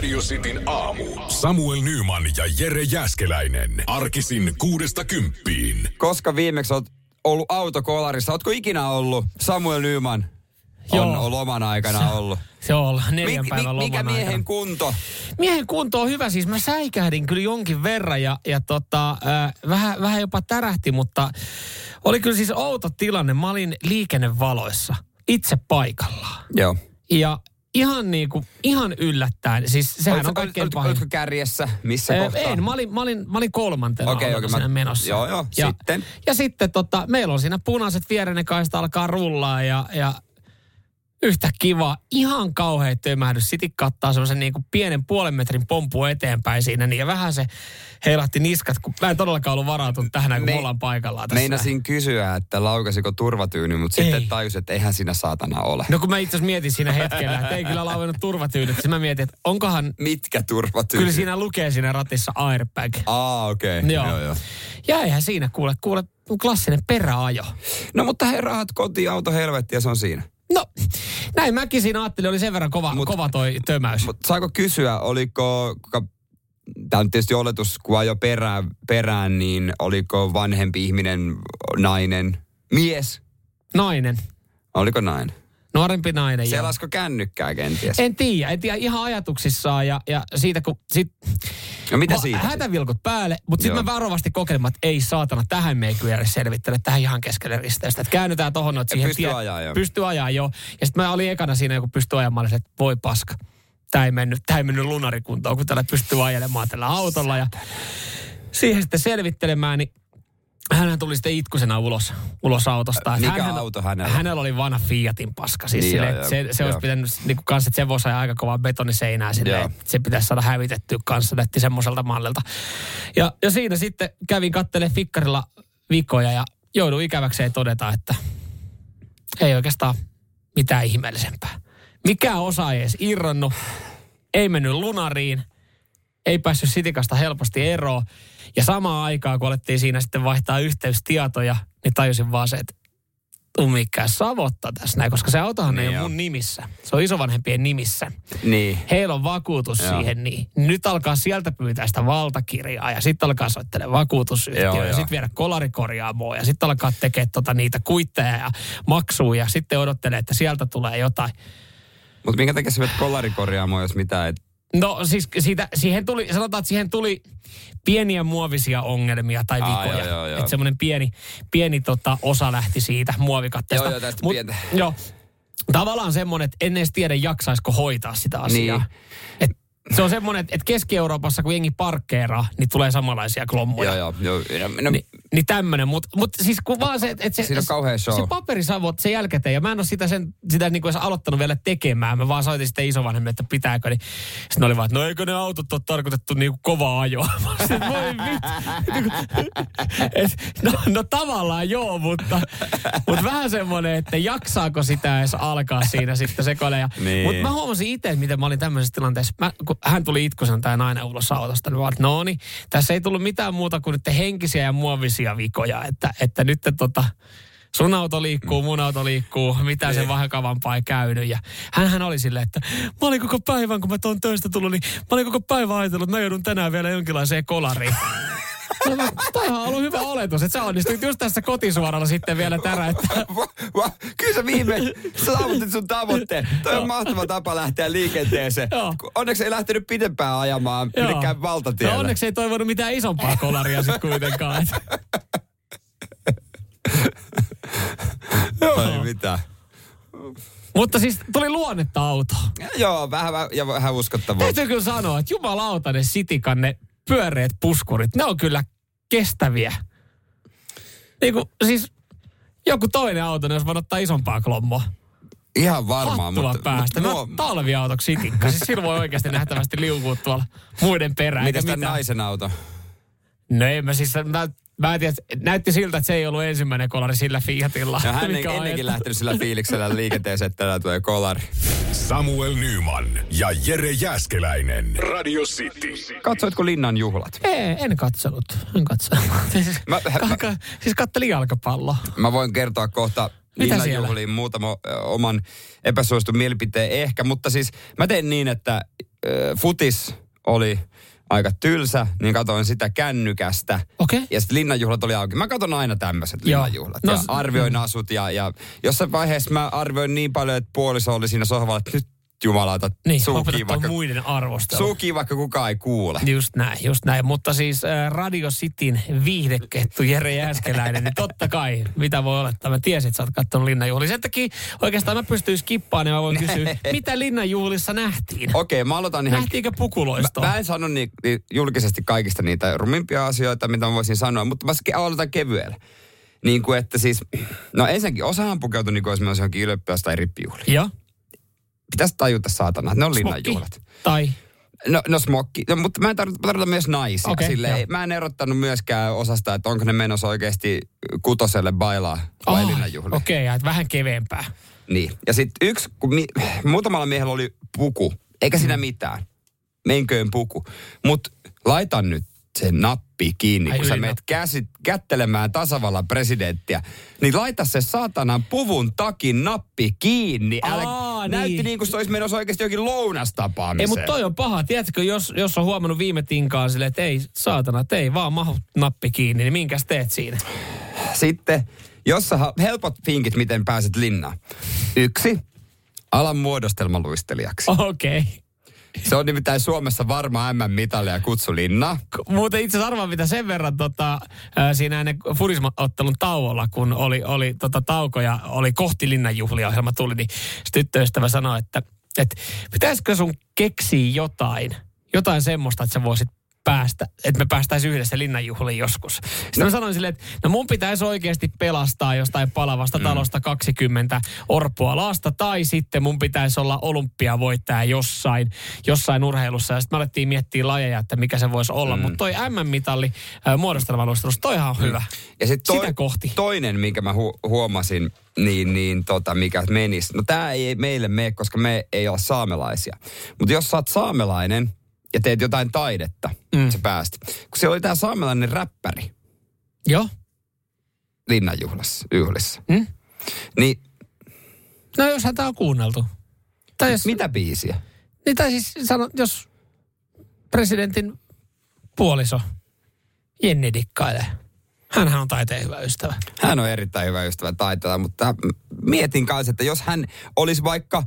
Radio Cityn aamu. Samuel Nyman ja Jere Jäskeläinen. Arkisin kuudesta kymppiin. Koska viimeksi olet ollut autokolarissa, ootko ikinä ollut Samuel Nyman? On Joo. ollut oman aikana ollut. Se on ollut neljän Mik, päivän mi, mikä loman miehen aikana. kunto? Miehen kunto on hyvä, siis mä säikähdin kyllä jonkin verran ja, ja tota, äh, vähän, vähän jopa tärähti, mutta oli kyllä siis outo tilanne. Mä olin liikennevaloissa itse paikallaan. Joo. Ja ihan niin kuin, ihan yllättäen, siis sehän Oletko- on kaikkein oletko- pahin. Oletko kärjessä? Missä Ö, kohtaa? En, mä olin, mä olin, mä olin kolmantena Okei, okay, siinä mä- menossa. joo, joo, ja, sitten? Ja sitten tota, meillä on siinä punaiset viereinen kaista alkaa rullaa ja, ja yhtä kiva, ihan kauhea tömähdys. Sitik kattaa semmoisen niin kuin pienen puolen metrin pompu eteenpäin siinä, niin ja vähän se heilahti niskat, kun mä en todellakaan ollut varautunut tähän, kun Me- me ollaan paikallaan tässä. Meinasin kysyä, että laukasiko turvatyyny, mutta Ei. sitten tajusin, että eihän siinä saatana ole. No kun mä itse asiassa mietin siinä hetkellä, että ei kyllä lauennut turvatyynyt. Sitten mä mietin, että onkohan, Mitkä turvatyyny? kyllä siinä lukee siinä ratissa airbag. Aa, okei. Okay. Joo. Joo, joo. Ja eihän siinä kuule, kuule klassinen peräajo. No mutta he rahat kotiin, auto helvetti ja se on siinä. No, näin mäkin siinä ajattelin, oli sen verran kova, Mut- kova toi tömäys. Mutta saako kysyä, oliko, kuka, tämä on tietysti oletus, kun ajo perään, perään, niin oliko vanhempi ihminen, nainen, mies? Nainen, Oliko nainen? Nuorempi nainen. joo. Selasko kännykkää kenties? En tiedä, en tiedä ihan ajatuksissaan ja, ja siitä kun sit, no mitä mä- siitä? Hätävilkut päälle, mutta sitten mä varovasti kokeilin, että ei saatana, tähän me ei kyllä edes selvittele, tähän ihan keskelle risteystä. Että käännytään tohon, että siihen pystyy ajaa jo. Pystyy ajaa jo. Ja sitten mä olin ekana siinä, kun pystyy ajamaan, että voi paska. Tämä ei mennyt, tää ei mennyt lunarikuntoon, kun tällä pystyy ajelemaan tällä autolla. Ja siihen sitten selvittelemään, niin hän tuli sitten itkusena ulos, ulos autosta. Mikä hänhän- auto hänellä? Hänellä oli vanha Fiatin paska. Siis Niin, niin, joo, se, se joo. olisi pitänyt niin kuin kans, että se voisi ajaa aika kovaa betoniseinää. Joo. Se pitäisi saada hävitettyä kanssa, näytti semmoiselta mallilta. Ja, ja siinä sitten kävin kattelemaan fikkarilla vikoja ja jouduin ikäväkseen todeta, että ei oikeastaan mitään ihmeellisempää. Mikä osa ei edes irronnut, ei mennyt lunariin, ei päässyt sitikasta helposti eroon. Ja samaan aikaan, kun alettiin siinä sitten vaihtaa yhteystietoja, niin tajusin vaan se, että tummikää savotta tässä näin, koska se autohan Niin ei ole mun nimissä. Se on isovanhempien nimissä. Niin. Heillä on vakuutus Joo. siihen, niin nyt alkaa sieltä pyytää sitä valtakirjaa ja sitten alkaa soittelemaan vakuutusyhtiö Joo, ja sitten viedä kolarikorjaamoon ja sitten alkaa tekemään tota niitä kuitteja ja maksuja ja sitten odottelee, että sieltä tulee jotain. Mutta minkä takia sä vet kollarikorjaamoon, jos mitä et... No siis siitä, siihen tuli, sanotaan, että siihen tuli pieniä muovisia ongelmia tai vikoja. joo. Että semmoinen pieni, pieni tota, osa lähti siitä muovikatteesta. Joo, joo, tästä pientä. Joo. Tavallaan semmoinen, että en edes tiedä jaksaisiko hoitaa sitä asiaa. Niin. Et se on semmoinen, että Keski-Euroopassa kun jengi parkkeeraa, niin tulee samanlaisia klommoja. Joo, joo. joo. No, Ni, niin tämmöinen, mutta mut siis kun vaan se, että se, Siinä on kauhea show. se paperisavot sen jälkikäteen, ja mä en ole sitä, sen, sitä niin kuin aloittanut vielä tekemään, mä vaan soitin sitten isovanhemmille, että pitääkö, niin sitten oli vaan, että no eikö ne autot ole tarkoitettu niin kuin kovaa ajoa. Voi. Et, no, no tavallaan joo, mutta, mutta vähän semmoinen, että jaksaako sitä edes alkaa siinä sitten sekoile. Ja, Niin. Mutta mä huomasin itse, miten mä olin tämmöisessä tilanteessa. Mä, kun hän tuli itkusena tämä nainen ulos autosta, niin että no niin, tässä ei tullut mitään muuta kuin nyt henkisiä ja muovisia vikoja. Että, että nyt tota, sun auto liikkuu, mun auto liikkuu, mitä se vakavampaa ei käynyt. Ja hänhän oli silleen, että mä olin koko päivän, kun mä tuon töistä tullut, niin mä olin koko päivän ajatellut, että mä joudun tänään vielä jonkinlaiseen kolariin. No, Toihan on ollut hyvä oletus, että sä onnistuit just tässä kotisuoralla sitten vielä täräyttää. Va, va, kyllä sä viime, saavutit sun tavoitteen. Toi on mahtava tapa lähteä liikenteeseen. Onneksi ei lähtenyt pidempään ajamaan Joo. millekään valtatielle. No onneksi ei toivonut mitään isompaa kolaria sitten kuitenkaan. Joo, ei mitään. Mutta siis tuli luonnetta auto. Joo, vähän, ja vähän uskottavuutta. Täytyy kyllä sanoa, että jumalauta ne sitikan, ne pyöreät puskurit, ne on kyllä kestäviä. Niin kuin, siis joku toinen auto, ne olisi voinut ottaa isompaa klommoa. Ihan varmaan. Hattua mutta, päästä. Mutta, No, mua- talviautoksi sitikka. Siis silloin voi oikeasti nähtävästi liukua tuolla muiden perään. Mitäs tämän mitään. naisen auto? No ei mä siis, mä, mä en tiedä, näytti siltä, että se ei ollut ensimmäinen kolari sillä Fiatilla. Ja hän ei ennenkin ajettu. lähtenyt sillä fiiliksellä liikenteeseen, että täällä tulee kolari. Samuel Nyman ja Jere Jäskeläinen. Radio City. Katsoitko Linnan juhlat? Ei, en katsellut. En katsellut. Siis, Mä- ka, mä- ka, siis kattelin jalkapalloa. Mä voin kertoa kohta Mitä Linnan siellä? juhliin muutama oman epäsuositun mielipiteen ehkä, mutta siis mä tein niin, että ö, futis oli aika tylsä, niin katsoin sitä kännykästä. Okei. Ja sitten linnanjuhlat oli auki. Mä katson aina tämmöiset linnanjuhlat. No ja arvioin asut ja, ja jossain vaiheessa mä arvioin niin paljon, että puoliso oli siinä sohvalla, että nyt jumalauta, Niin, suukii lopetetaan vaikka, muiden arvostelu. suukii vaikka kukaan ei kuule. Just näin, just näin. Mutta siis äh, Radio Cityn viihdekettu Jere Jääskeläinen, niin totta kai, mitä voi olettaa. Mä tiesin, että sä oot kattonut Linnanjuhlia. Sen takia oikeastaan mä pystyin skippaamaan, niin mä voin kysyä, mitä Linnanjuhlissa nähtiin? Okei, mä aloitan ihan... Nähtiinkö pukuloistoa? Mä, mä en sano ni, ni, julkisesti kaikista niitä rumimpia asioita, mitä mä voisin sanoa, mutta mä aloitan kevyellä. Niin kuin, että siis, no ensinnäkin osahan pukeutui niin kuin esimerkiksi johonkin ylioppilas- tai rippijuhliin. Joo. Pitäisi tajuta saatana, että ne on linnanjuhlat. Tai, No, no smokki, no, mutta mä en tarvita, mä tarvitan myös naisia. Silleen, joo. mä en erottanut myöskään osasta, että onko ne menossa oikeasti kutoselle bailaa vai Ah, linnanjuhliin. okei, okay, vähän keveempää. Niin. Ja sitten yksi, kun mi, muutamalla miehellä oli puku, eikä siinä Mm. mitään. Menköön puku. Mutta laita nyt se nappi kiinni, Ai kun sä menet käsit, kättelemään tasavallan presidenttiä. Niin laita se saatanan puvun takin nappi kiinni. Älä, Aa, näytti niin. niin kuin se olisi menossa oikeasti jokin Ei, lounastapaamiseen. mutta toi on paha. Tiedätkö, jos, jos on huomannut viime tinkaan silleen, että ei, saatana, että ei vaan mahu nappi kiinni, niin minkäs teet siinä? Sitten, jos sä helpot finkit, miten pääset linnaan. Yksi, alan muodostelmaluistelijaksi. Okei. Okay. Se on nimittäin Suomessa varma M-mitali ja kutsu linnaa. Muuten itse asiassa arvaa, mitä sen verran tota, siinä ennen furismaottelun tauolla, kun oli, oli tota, tauko ja oli kohti linnanjuhlia-ohjelma tuli, niin tyttöystävä sanoi, että, että pitäisikö sun keksiä jotain, jotain semmoista, että sä voisit päästä, että me päästäisiin yhdessä linnanjuhliin joskus. Sitten mä sanoin silleen, että no mun pitäisi oikeasti pelastaa jostain palavasta Mm. talosta 20 orpoa lasta, tai sitten mun pitäisi olla olympiavoittaja jossain, jossain urheilussa. Ja sitten me alettiin miettiä lajeja, että mikä se voisi olla. Mm. Mutta toi M-mitalli äh, muodostelmaluistelussa, toihan on hyvä. Ja sit toi, Sitä kohti. toinen, minkä mä hu- huomasin, niin, niin tota, mikä menisi. No tää ei meille mene, koska me ei ole saamelaisia. Mutta jos sä oot saamelainen ja teet jotain taidetta, mm. sä pääst. Kun siellä oli tää saamelainen räppäri Joo. linnanjuhlassa, juhlissa. Mm? Niin No jos häntä on kuunneltu. Tai jos, mitä biisiä? niin, tai siis sano, jos presidentin puoliso Jenni dikkailee. Hänhän on taiteen hyvä ystävä. Hän on erittäin hyvä ystävä taiteella, mutta mietin kanssa, että jos hän olisi vaikka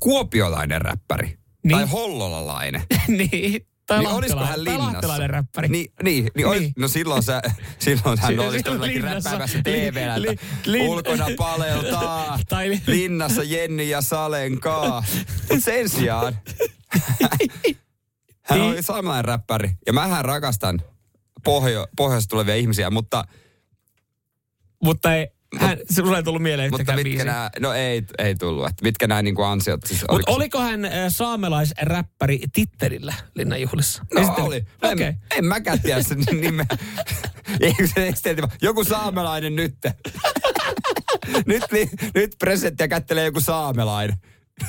kuopiolainen räppäri Niin. tai hollolalainen, niin. Tai niin olisiko hän linnassa? räppäri. Niin, niin, niin, olis, Niin. no silloin, sä, silloin hän Si- olisi todellakin räppäämässä Li- TV-llä, li- että lin- ulkona paleltaa, Tai li- linnassa Jenni ja Salen kaa. Mut sen sijaan, hän Niin. oli saamelainen räppäri, ja mähän rakastan pohjo, pohjoista tulevia ihmisiä, mutta Mutta ei, hän, sulle ei tullut mieleen Mutta mitkä biisiä. nämä, no ei, ei tullut, että mitkä nämä niinku ansiot siis Mutta oliko se- oliko hän äh, saamelaisräppäri tittelillä Linnanjuhlissa? No Esitteli- oli. No Okei. En, en mäkään tiedä sen nimeä. Se joku saamelainen nyt. nyt, li- nyt presenttiä kättelee joku saamelainen.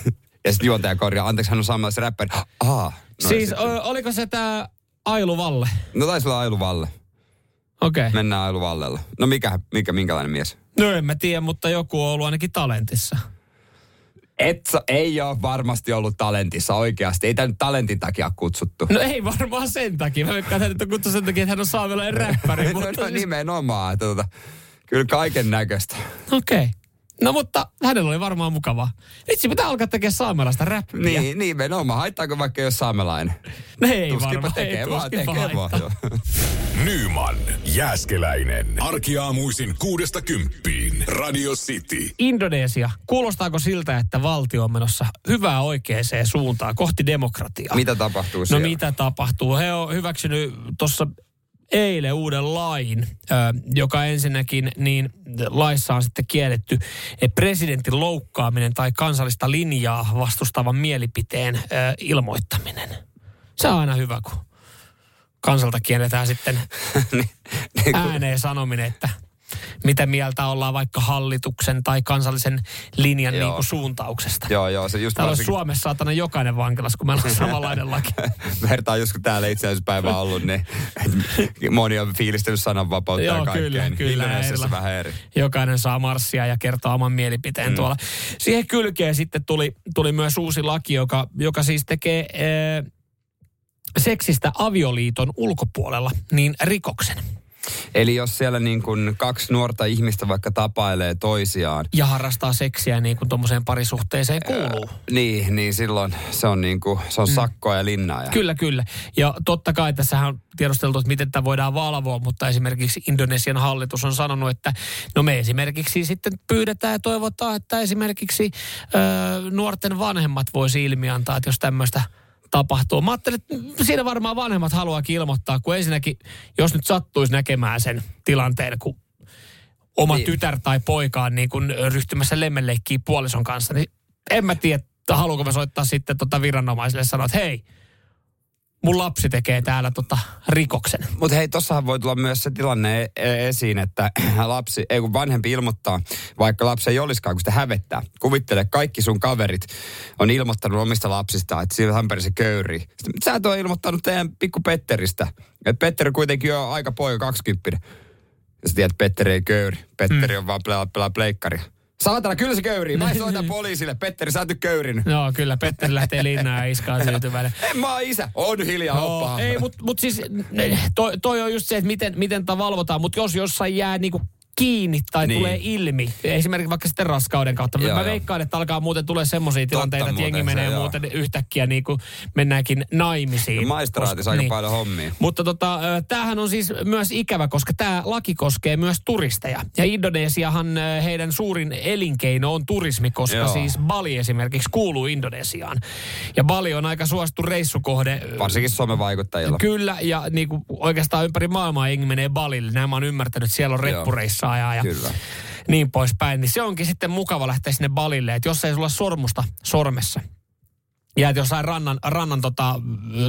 ja sitten juontaja korjaa, anteeksi hän on saamelaisräppäri. Aa. No, siis o, oliko se tämä Ailu Valle? no taisi olla Ailu Valle. Okei. Okay. Mennään Ailu Vallella. No mikä, mikä, minkälainen mies? No en mä tiedä, mutta joku on ollut ainakin talentissa. Etsa ei ole varmasti ollut talentissa oikeasti. Ei tämä nyt talentin takia kutsuttu. No ei varmaan sen takia. Mä veikkaan, että on kutsu sen takia, että hän on saamelainen räppäri. no, mutta no, siis, nimenomaan. Että, tota, kyllä kaiken näköistä. Okei. Okay. No mutta hänellä oli varmaan mukavaa. Vitsi, pitää alkaa tekemään saamelaista räppiä. Niin, nimenomaan. Haittaako vaikka jos saamelainen? No ei Tuskinpa varmaan. tekee, ei, vaan tekee vaan. Nyman, Jääskeläinen. Arkiaamuisin kuudesta kymppiin. Radio City. Indonesia. Kuulostaako siltä, että valtio on menossa hyvää oikeaan suuntaan kohti demokratiaa? Mitä tapahtuu No siellä? mitä tapahtuu? He on hyväksynyt tuossa eilen uuden lain, joka ensinnäkin niin laissa on sitten kielletty presidentin loukkaaminen tai kansallista linjaa vastustavan mielipiteen ilmoittaminen. Se on aina hyvä, kun kansalta kielletään sitten niin, niin ääneen sanominen, että mitä mieltä ollaan vaikka hallituksen tai kansallisen linjan Joo. niin kuin suuntauksesta. Joo, joo, se just Täällä on varsinkin- Suomessa saatana jokainen vankilas, kun meillä on samanlainen laki. vertaa just kun täällä itse asiassa päivä ollut, niin moni on fiilistellyt sananvapautta ja Joo, kaikkea. kyllä, niin kyllä, vähän eri. Jokainen saa marssia ja kertoa oman mielipiteen mm. tuolla. Siihen kylkeen sitten tuli, tuli myös uusi laki, joka, joka siis tekee ee, seksistä avioliiton ulkopuolella niin rikoksen. Eli jos siellä niin kuin kaksi nuorta ihmistä vaikka tapailee toisiaan, Ja harrastaa seksiä niin kuin tuommoiseen parisuhteeseen kuuluu. niin, niin silloin se on, niin kuin, se on sakkoa ja linnaa. Ja... Kyllä, kyllä. Ja totta kai tässä on tiedosteltu, että miten tämä voidaan valvoa, mutta esimerkiksi Indonesian hallitus on sanonut, että no me esimerkiksi sitten pyydetään ja toivotaan, että esimerkiksi ö, nuorten vanhemmat voisi ilmiantaa, että jos tämmöistä tapahtuu. Mä ajattelin, että siinä varmaan vanhemmat haluaakin ilmoittaa, kun ensinnäkin, jos nyt sattuisi näkemään sen tilanteen, kun oma Niin. tytär tai poika on niin kuin ryhtymässä lemmenleikkiä puolison kanssa, niin en mä tiedä, haluanko mä soittaa sitten tota viranomaisille ja sanoa, että hei, mun lapsi tekee täällä tota rikoksen. Mutta hei, tossahan voi tulla myös se tilanne e- e- esiin, että lapsi, ei kun vanhempi ilmoittaa, vaikka lapsi ei olisikaan, kun sitä hävettää. Kuvittele, kaikki sun kaverit on ilmoittanut omista lapsista, että siinä Hamperi se köyrii. Sitten, sä et ole ilmoittanut teidän pikku Petteristä. Että Petteri kuitenkin on aika poika 20. Ja sä tiedät, Petteri ei köyri. Petteri mm. on vaan pelaa, pelaa pleikkaria. Saatana, kyllä se köyrii. Mä soitan poliisille. Petteri, sä et nyt köyrinyt. Joo, kyllä, Petteri lähtee linnaan ja iskaa tyytyväinen. En mä isä. On hiljaa, Joo, oppa. ei, mutta mut siis toi, toi on just se, että miten, miten tätä valvotaan, mutta jos jossain jää niinku kiinni tai Niin. niin. tulee ilmi, esimerkiksi vaikka sitten raskauden kautta. Joo, mä joo. veikkaan, että alkaa muuten tulee semmoisia tilanteita, että jengi se, menee joo. muuten yhtäkkiä niin kuin mennäänkin naimisiin. Maistraatissa aika paljon hommia. Mutta tota, tämähän on siis myös ikävä, koska tämä laki koskee myös turisteja. Ja Indonesiahan heidän suurin elinkeino on turismi, koska Joo. Siis Bali esimerkiksi kuuluu Indonesiaan. Ja Bali on aika suosittu reissukohde. Varsinkin somevaikuttajilla. Kyllä, ja niin kuin oikeastaan ympäri maailmaa jengi menee Balille. Nämä on ymmärtänyt, että siellä on Joo. Reppureissaajaa ja Kyllä. niin poispäin. Niin se onkin sitten mukava lähteä sinne Balille, että jos ei sulla sormusta sormessa, jäät jossain rannan, rannan tota,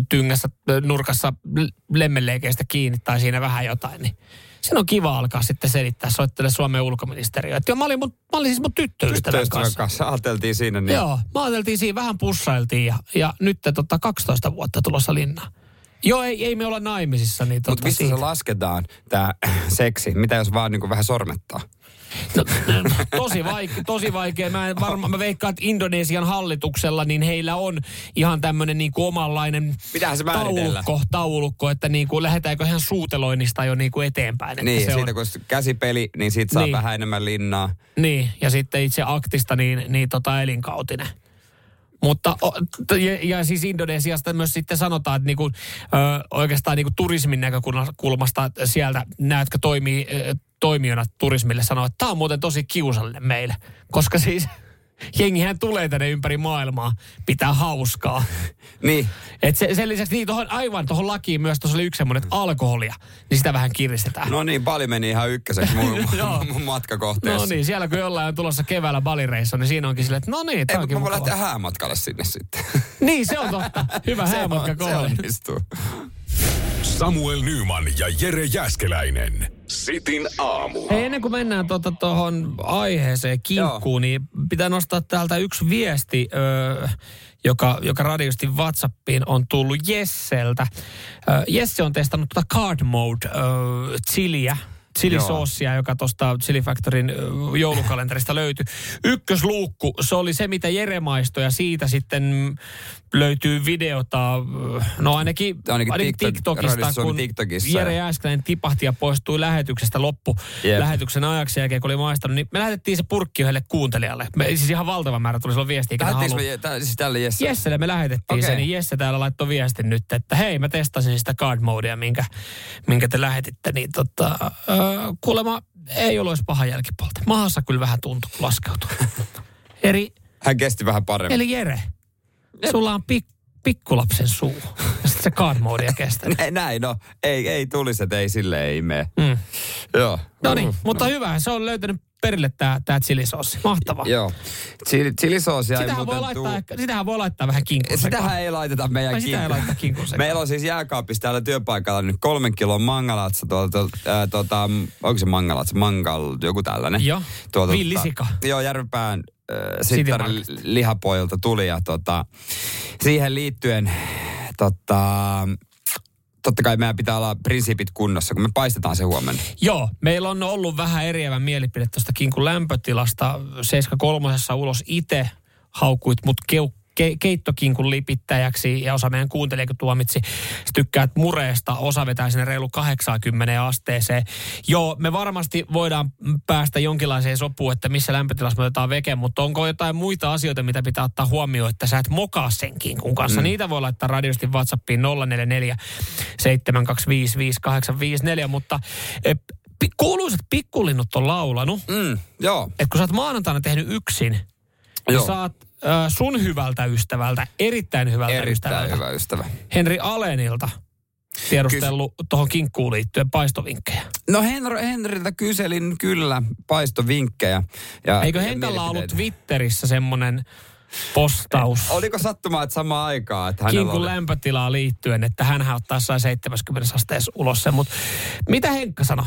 tyngässä nurkassa l- lemmenleikeistä kiinni tai siinä vähän jotain, niin sen on kiva alkaa sitten selittää, soittele Suomen ulkoministeriö. Että joo, mä olin, mun, mä olin siis mun tyttöystävän Tyttöystävän kanssa. kanssa. Ajateltiin siinä niin. Joo, mä ajateltiin siinä, vähän pussailtiin ja, ja nyt tota 12 vuotta tulossa linnaan. Joo, ei, ei me olla naimisissa, niin Mutta tota mistä siitä. se lasketaan, tämä seksi? Mitä jos vaan niin vähän sormettaa? No, tosi, vaike, tosi vaikea. Mä, varma, mä veikkaan, että Indonesian hallituksella, niin heillä on ihan tämmöinen niin kuin omanlainen se taulukko, taulukko, että niin kuin lähdetäänkö ihan suuteloinnista jo niin kuin eteenpäin. Että Niin, se siitä on, kun käsipeli, niin siitä saa Niin. vähän enemmän linnaa. Niin, ja sitten itse aktista niin, niin tota elinkautinen. Mutta ja, ja siis Indonesiasta myös sitten sanotaan, että niinku, ö, oikeastaan niinku turismin näkökulmasta sieltä nämä, jotka toimii ö, toimijana turismille, sanoo, että tämä on muuten tosi kiusallinen meille. Koska siis jengihän tulee tänne ympäri maailmaa, pitää hauskaa. Niin, Et se, sen lisäksi niin tohon, aivan tuohon lakiin myös tuossa oli yksi semmoinen, että alkoholia, niin sitä vähän kiristetään. no niin, pali meni ihan ykköseksi mun, Joo. mun matkakohteessa. No niin, siellä kun jollain on tulossa keväällä balireissa, niin siinä onkin silleen, että no niin, Ei, tämä mutta onkin mä voin lähteä häämatkalle sinne sitten. Niin, se on totta. Hyvä se, häämatka on, se kohde. onnistuu. Samuel Nyman ja Jere Jäskeläinen. Sitin aamu. Hei, ennen kuin mennään tuohon tota, aiheeseen kinkkuun, niin pitää nostaa täältä yksi viesti, ö, joka, joka radiosti WhatsAppiin on tullut Jesseltä. Ö, Jesse on testannut tuota Card Mode ö, chiliä. Chilisoosia, joka tuosta Chili Factorin joulukalenterista löytyi. Ykkösluukku, se oli se, mitä Jere maistoi, ja siitä sitten löytyy videota, no ainakin, Ainakin ainakin TikTok- TikTokista, kun TikTokissa. Jere Jääskeläinen tipahti ja poistui lähetyksestä loppu Jep. lähetyksen ajaksi jälkeen, kun oli maistanut, niin me lähetettiin se purkki yhdelle kuuntelijalle. Me, siis ihan valtava määrä tuli silloin viestiä, Lähettiinkö me, siis tälle Jesse? Jesselle me lähetettiin okay. se, niin Jesse täällä laittoi viestin nyt, että hei, mä testasin sitä card modea, minkä, minkä te lähetitte, niin tota, äh, kuulemma ei ollut edes paha jälkipuolta. Mahassa kyllä vähän tuntui, kun laskeutui. Eri, Hän kesti vähän paremmin. eli Jere, sulla on pik, pikkulapsen suu. Ja sitten se card modea kestää. Näin, näin, no. Ei, ei tulisi, että ei sille ei mene. Mm. Joo. No niin, mutta hyvä. Se on löytänyt perille tää, tää chilisoosi. Mahtavaa. Joo. Chili, chilisoosia ei voi, muuten tuu. laittaa, ehkä- sitähän voi laittaa vähän kinkkuun Sitähän ei laiteta meidän Ai, sitä ei laiteta kinkkuun sekaan. Meillä on siis jääkaapissa täällä työpaikalla nyt kolmen kilon mangalatsa tuolta, äh, tuolta onko se mangalatsa, mangal, joku tällainen. Joo. Tuolta, Villisika. Joo, Järvenpään äh, Market. lihapoilta tuli ja tota, siihen liittyen tota, totta kai meidän pitää olla prinsiipit kunnossa, kun me paistetaan se huomenna. Joo, meillä on ollut vähän eriävä mielipide tuosta kinkun lämpötilasta. 73 ulos itse haukuit mut keu, ke, keittokinkun lipittäjäksi ja osa meidän kuuntelijoita tuomitsi. Sä tykkäät mureesta, osa vetää sinne reilu 80 asteeseen. Joo, me varmasti voidaan päästä jonkinlaiseen sopuun, että missä lämpötilassa me otetaan veke, mutta onko jotain muita asioita, mitä pitää ottaa huomioon, että sä et mokaa sen kinkun kanssa. Mm. Niitä voi laittaa radiosti WhatsAppiin 044 725 5854, mutta e, kuuluisat pikkulinnut on laulanut, Mm, joo. että kun sä oot maanantaina tehnyt yksin, niin Joo. saat äh, sun hyvältä ystävältä, erittäin hyvältä Erittäin ystävältä, hyvä ystävä. Henri Alenilta tiedustellut tuohon kinkkuun liittyen paistovinkkejä. No Henry, Henriltä kyselin kyllä paistovinkkejä. Ja, Eikö ja Henkalla ollut. Twitterissä semmoinen postaus Oliko sattumaa, että samaan aikaan, että kinkun oli... lämpötilaa liittyen, että hän ottaa jossain 70 asteessa ulos sen, mutta mitä Henkka sanoi?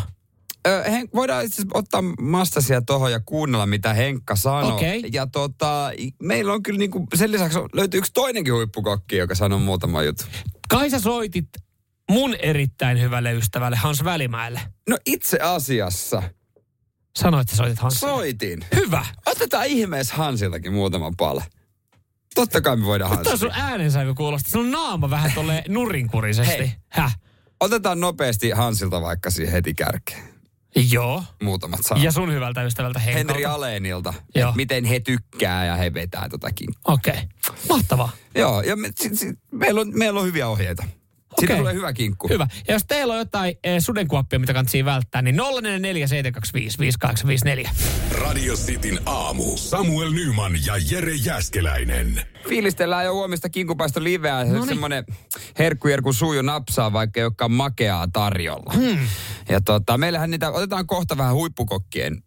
Hen, voidaan itse ottaa mastasia tuohon ja kuunnella, mitä Henkka sanoi. Okei. Ja tota, meillä on kyllä niinku, sen lisäksi löytyy yksi toinenkin huippukokki, joka sanoo muutama juttu. Kai sä soitit mun erittäin hyvälle ystävälle Hans Välimäelle. No itse asiassa Sanoit, että soitit Hans. soitin. Hyvä. Otetaan ihmeessä Hansiltakin muutama pala. Totta kai me voidaan Mutta Hansilta. sun äänensävy kuulosti. Sun naama vähän tolle nurinkurisesti. Hei. Häh? Otetaan nopeasti Hansilta vaikka siihen heti kärkeen. Joo. Muutamat sanat. Ja sun hyvältä ystävältä Henkalta. Henri Alenilta, Joo. miten he tykkää ja he vetää totakin. Okei. Okay. Mahtavaa. Joo, ja me, si, si, meillä, on, meillä on hyviä ohjeita. Siitä tulee hyvä kinkku. Hyvä. Ja jos teillä on jotain eh, sudenkuoppia, mitä kannattaa välttää, niin 0447255854. Radio Cityn aamu. Samuel Nyman ja Jere Jäskeläinen. Fiilistellään jo huomista kinkupaisto liveä. Noniin. Semmoinen herkkujerkun suu jo napsaa, vaikka ei olekaan makeaa tarjolla. Hmm. Ja tota, meillähän niitä, otetaan kohta vähän huippukokkien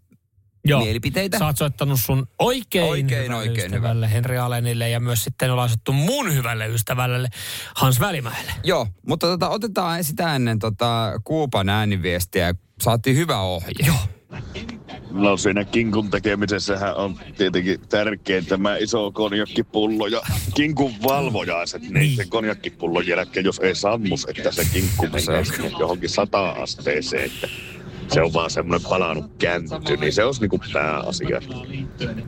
Joo. mielipiteitä. Sä oot soittanut sun oikein, Oikein, hyvälle oikein ystävälle Henri Alenille ja myös sitten ollaan soittu mun hyvälle ystävälle Hans Välimäelle. Joo, mutta tota, otetaan sitä ennen tota, Kuupan ääniviestiä. Saatiin hyvä ohje. Joo. No siinä kinkun tekemisessähän on tietenkin tärkeää tämä iso konjakkipullo ja kinkun valvojaiset, niin, niin. sen konjakkipullon jälkeen, jos ei sammus, että se kinkku menee johonkin sata asteeseen, että se on vaan semmoinen palannut käänty, niin se olisi niinku pääasia.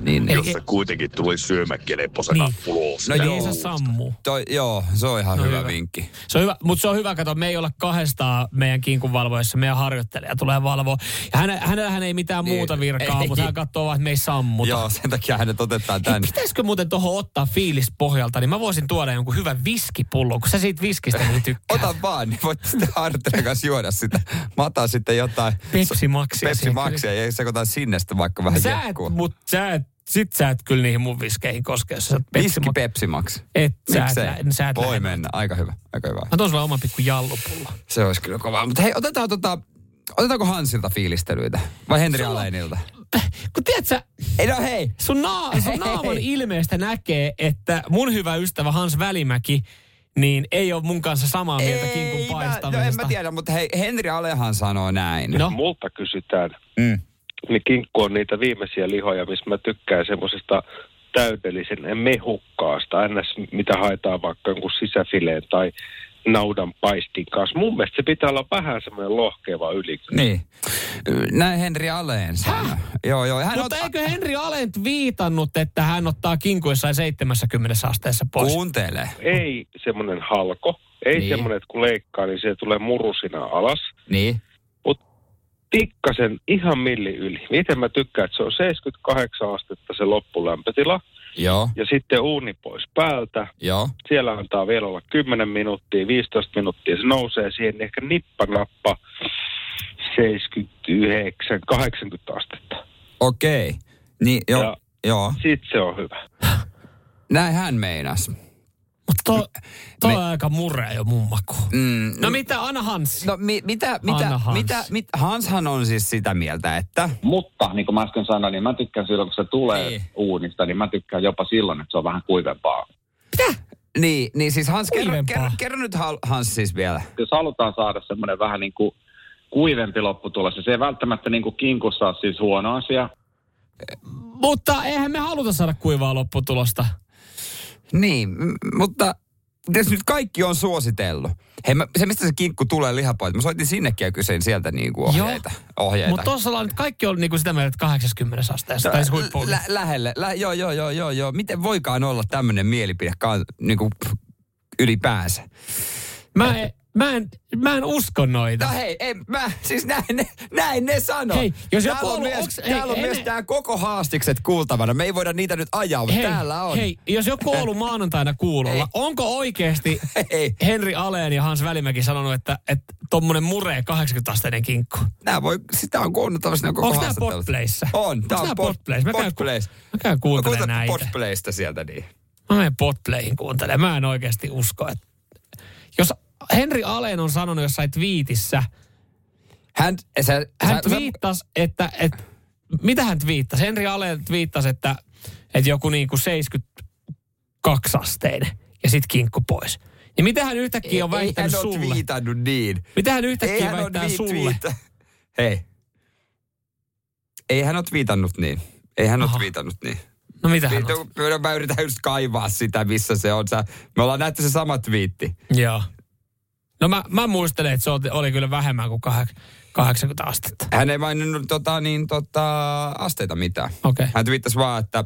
Niin, Ei- Jos se kuitenkin tuli syömäkelpoisena Niin. niin. ulos. No No joo. se sammu. toi, joo, se on ihan No hyvä, hyvä. vinkki. Se on hyvä, mutta se on hyvä, kato, me ei olla kahdestaan meidän kinkunvalvoissa, meidän harjoittelija tulee valvoa. Ja häne, hänellähän ei mitään Niin, muuta virkaa, ei. mutta hän katsoo vaan, että me ei sammuta. Joo, sen takia hänet otetaan Hei, tänne. pitäisikö muuten tuohon ottaa fiilis pohjalta, niin mä voisin tuoda jonkun hyvän viskipullon, kun sä siitä viskistä niin tykkää. Ota vaan, niin voit sitten Artelen kanssa juoda sitä. Mä otan sitten jotain... Pepsi Maxia Pepsi. Maxia ja sekoitan sinne sitten vaikka vähän Sä et, mut sä et, sit sä et kyllä niihin mun viskeihin koske, jos sä Viski Pepsi Max. Et sä et, lä- sä et Voi lähde. mennä. Aika hyvä. Aika hyvä. Mä tuon sulle oman pikku jallupullo. Se olisi kyllä kovaa. Mutta hei, otetaan tota... Otetaanko Hansilta fiilistelyitä? Vai Henri Alenilta? Kun tiedät sä, Ei no hei! sun, naa, sun naaman ilmeestä näkee, että mun hyvä ystävä Hans Välimäki, niin ei ole mun kanssa samaa mieltä kinkun Ei, mä, no paistamisesta. en mä tiedä, mutta hei, Henri Alehan sanoo näin. No, multa kysytään, Mm. niin kinkku on niitä viimeisiä lihoja, missä mä tykkään semmoisesta täydellisen mehukkaasta, ns. mitä haetaan vaikka jonkun sisäfileen tai naudan paistin kanssa. Mun mielestä se pitää olla vähän semmoinen lohkeva yli. Niin. Näin Henri Aleen. Joo, joo. Hän mutta ot- eikö Henri Alent viitannut, että hän ottaa kinkuissaan 70 asteessa pois? Kuuntele. Ei semmoinen halko, ei Niin. semmoinen, että kun leikkaa, niin se tulee murusina alas. Niin. Tikkasen ihan milli yli. Miten mä tykkään, että se on 78 astetta se loppulämpötila. Joo, Ja sitten uuni pois päältä. joo. Siellä antaa vielä olla 10 minuuttia, 15 minuuttia. Se nousee siihen ehkä nippanappa 79, 80 astetta. Okei. Niin, joo, Ja- joo. Sitten se on hyvä. Näin hän meinas. Mutta To, toi on aika murre jo mun maku. Mm, No mitä, Anna Hans? No mi, mitä, Anna mitä, Hans. mitä, mit, Hanshan on siis sitä mieltä, että... Mutta niin kuin mä äsken sanoin, niin mä tykkään silloin, kun se tulee Niin. uunista, niin mä tykkään jopa silloin, että se on vähän kuivempaa. Niin, niin siis Hans, kerro, kerro, kerro nyt Hans siis vielä. Jos halutaan saada semmoinen vähän niin kuin kuivempi lopputulos, ja se ei välttämättä niin kuin kinkussa ole siis huono asia. Mutta eihän me haluta saada kuivaa lopputulosta. Niin, mutta tässä nyt kaikki on suositellut. Hei, mä, se mistä se kinkku tulee lihapoilta, mä soitin sinnekin ja kysyin sieltä niinku ohjeita. ohjeita. Mutta tuossa ollaan nyt kaikki on niinku sitä mieltä, että 80 asteessa. Tai. Lä, lähelle, lä, joo, joo, joo, joo, joo. Miten voikaan olla tämmöinen mielipide kan, niinku, ylipäänsä? Mä en, mä, en, mä en usko noita. No hei, ei, mä, siis näin ne, näin ne sano. Hei, jos joku täällä on, on- myös, onks- hei, täällä on myös tää koko haastikset kuultavana. Me ei voida niitä nyt ajaa, mutta hei, täällä on. hei, jos joku on ollut maanantaina kuulolla, Hei. onko oikeasti Hei. Henri Aleen ja Hans Välimäki sanonut, että, että tommonen muree 80-asteinen kinkku? Nää voi, sitä on kuunneltavasti ne koko Onko haastattelut. Podplayssä? On, tää on Podplays? Mä käyn, mä käyn kuuntelemaan Kuuntele näitä. Podplaysta sieltä niin. Mä menen Podplayin kuuntelemaan. Mä en oikeasti usko, että... Jos Henri Aleen on sanonut jossain twiitissä, Hän, sä, hän sä, twiittasi, että, että... Mitä hän twiittasi? Henri Aleen twiittasi, että, että joku niinku 72 asteinen ja sit kinkku pois. Niin mitä hän yhtäkkiä on ei väittänyt hän ole sulle? twiitannut niin. Mitä hän yhtäkkiä Ei hän ole väittää niin sulle? twiita- Hei. Ei hän ole twiitannut niin. Ei hän ole twiitannut niin. No mitä hän on? Mä yritän just kaivaa sitä, missä se on. Sä, me ollaan nähty se sama twiitti. Joo. No mä, mä muistelen, että se oli, oli kyllä vähemmän kuin kahek- 80 astetta. Hän ei maininnut tota, niin, tota, asteita mitään. Okay. Hän twiittasi vaan, että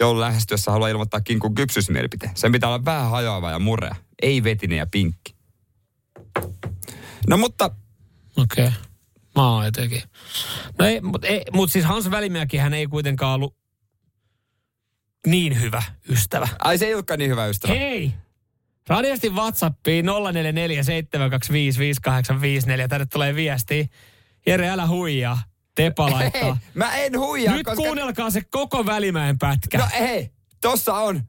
joulun lähestyessä haluaa ilmoittaa kinkun kypsysmielipite. Sen pitää olla vähän hajoava ja murea. Ei vetinen ja pinkki. No mutta Okei. Okay. Mä oon jotenkin. No ei, mutta mut siis Hans Välimäki hän ei kuitenkaan ollut niin hyvä ystävä. Ai se ei olekaan niin hyvä ystävä. Hei! Radiosti WhatsAppiin 0447255854. Tänne tulee viesti. Jere, älä huijaa. Tepa Hei, laittaa. mä en huijaa, Nyt koska... kuunnelkaa se koko Välimäen pätkä. No hei, tossa on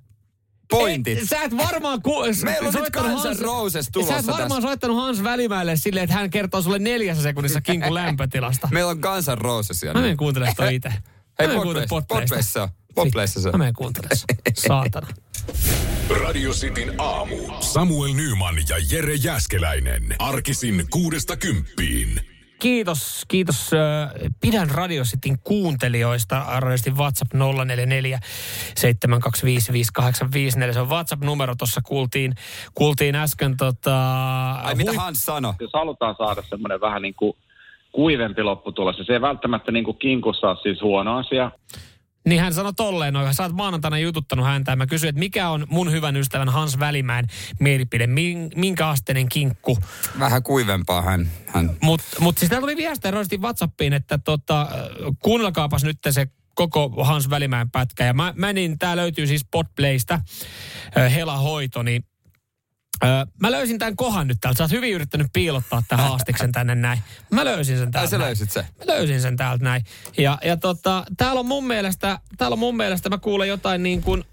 pointit. Ei, sä et varmaan ku, Meillä on nyt Hans- Roses Sä tulossa et varmaan tässä. soittanut Hans Välimäelle silleen, että hän kertoo sulle neljässä sekunnissa kinkun lämpötilasta. Meillä on Guns N' Rosesia. Mä menen kuuntelemaan toi itse. Hei, Mä menen Podplace se on. Mä menen kuuntelemaan. Saatana. Radio Cityn aamu. Samuel Nyman ja Jere Jäskeläinen. Arkisin kuudesta kymppiin. Kiitos, kiitos. Pidän Radio Cityn kuuntelijoista. Radiostin WhatsApp 044 725 5854. Se on WhatsApp-numero. Tuossa kuultiin, kuultiin äsken tota... Ai mitä hui- Hans sanoi? Jos halutaan saada semmoinen vähän niin kuin kuivempi lopputulos, ja se ei välttämättä niin kuin kinkussa ole siis huono asia. Niin hän sanoi tolleen, no, sä oot maanantaina jututtanut häntä ja mä kysyin, että mikä on mun hyvän ystävän Hans Välimäen mielipide, min- minkä asteinen kinkku. Vähän kuivempaa hän. hän. Mutta mut siis täällä tuli viestiä roisesti WhatsAppiin, että tota, kuunnelkaapas nyt se koko Hans Välimäen pätkä. Ja mä menin, tää löytyy siis Podplaystä, Hela Hoito, niin Öö, mä löysin tämän kohan nyt täältä. Sä oot hyvin yrittänyt piilottaa tämän haastiksen tänne näin. Mä löysin sen Ai täältä. sä näin. löysit se? Mä löysin sen täältä näin. Ja, ja tota, täällä on mun mielestä, täällä on mun mielestä mä kuulen jotain niin kuin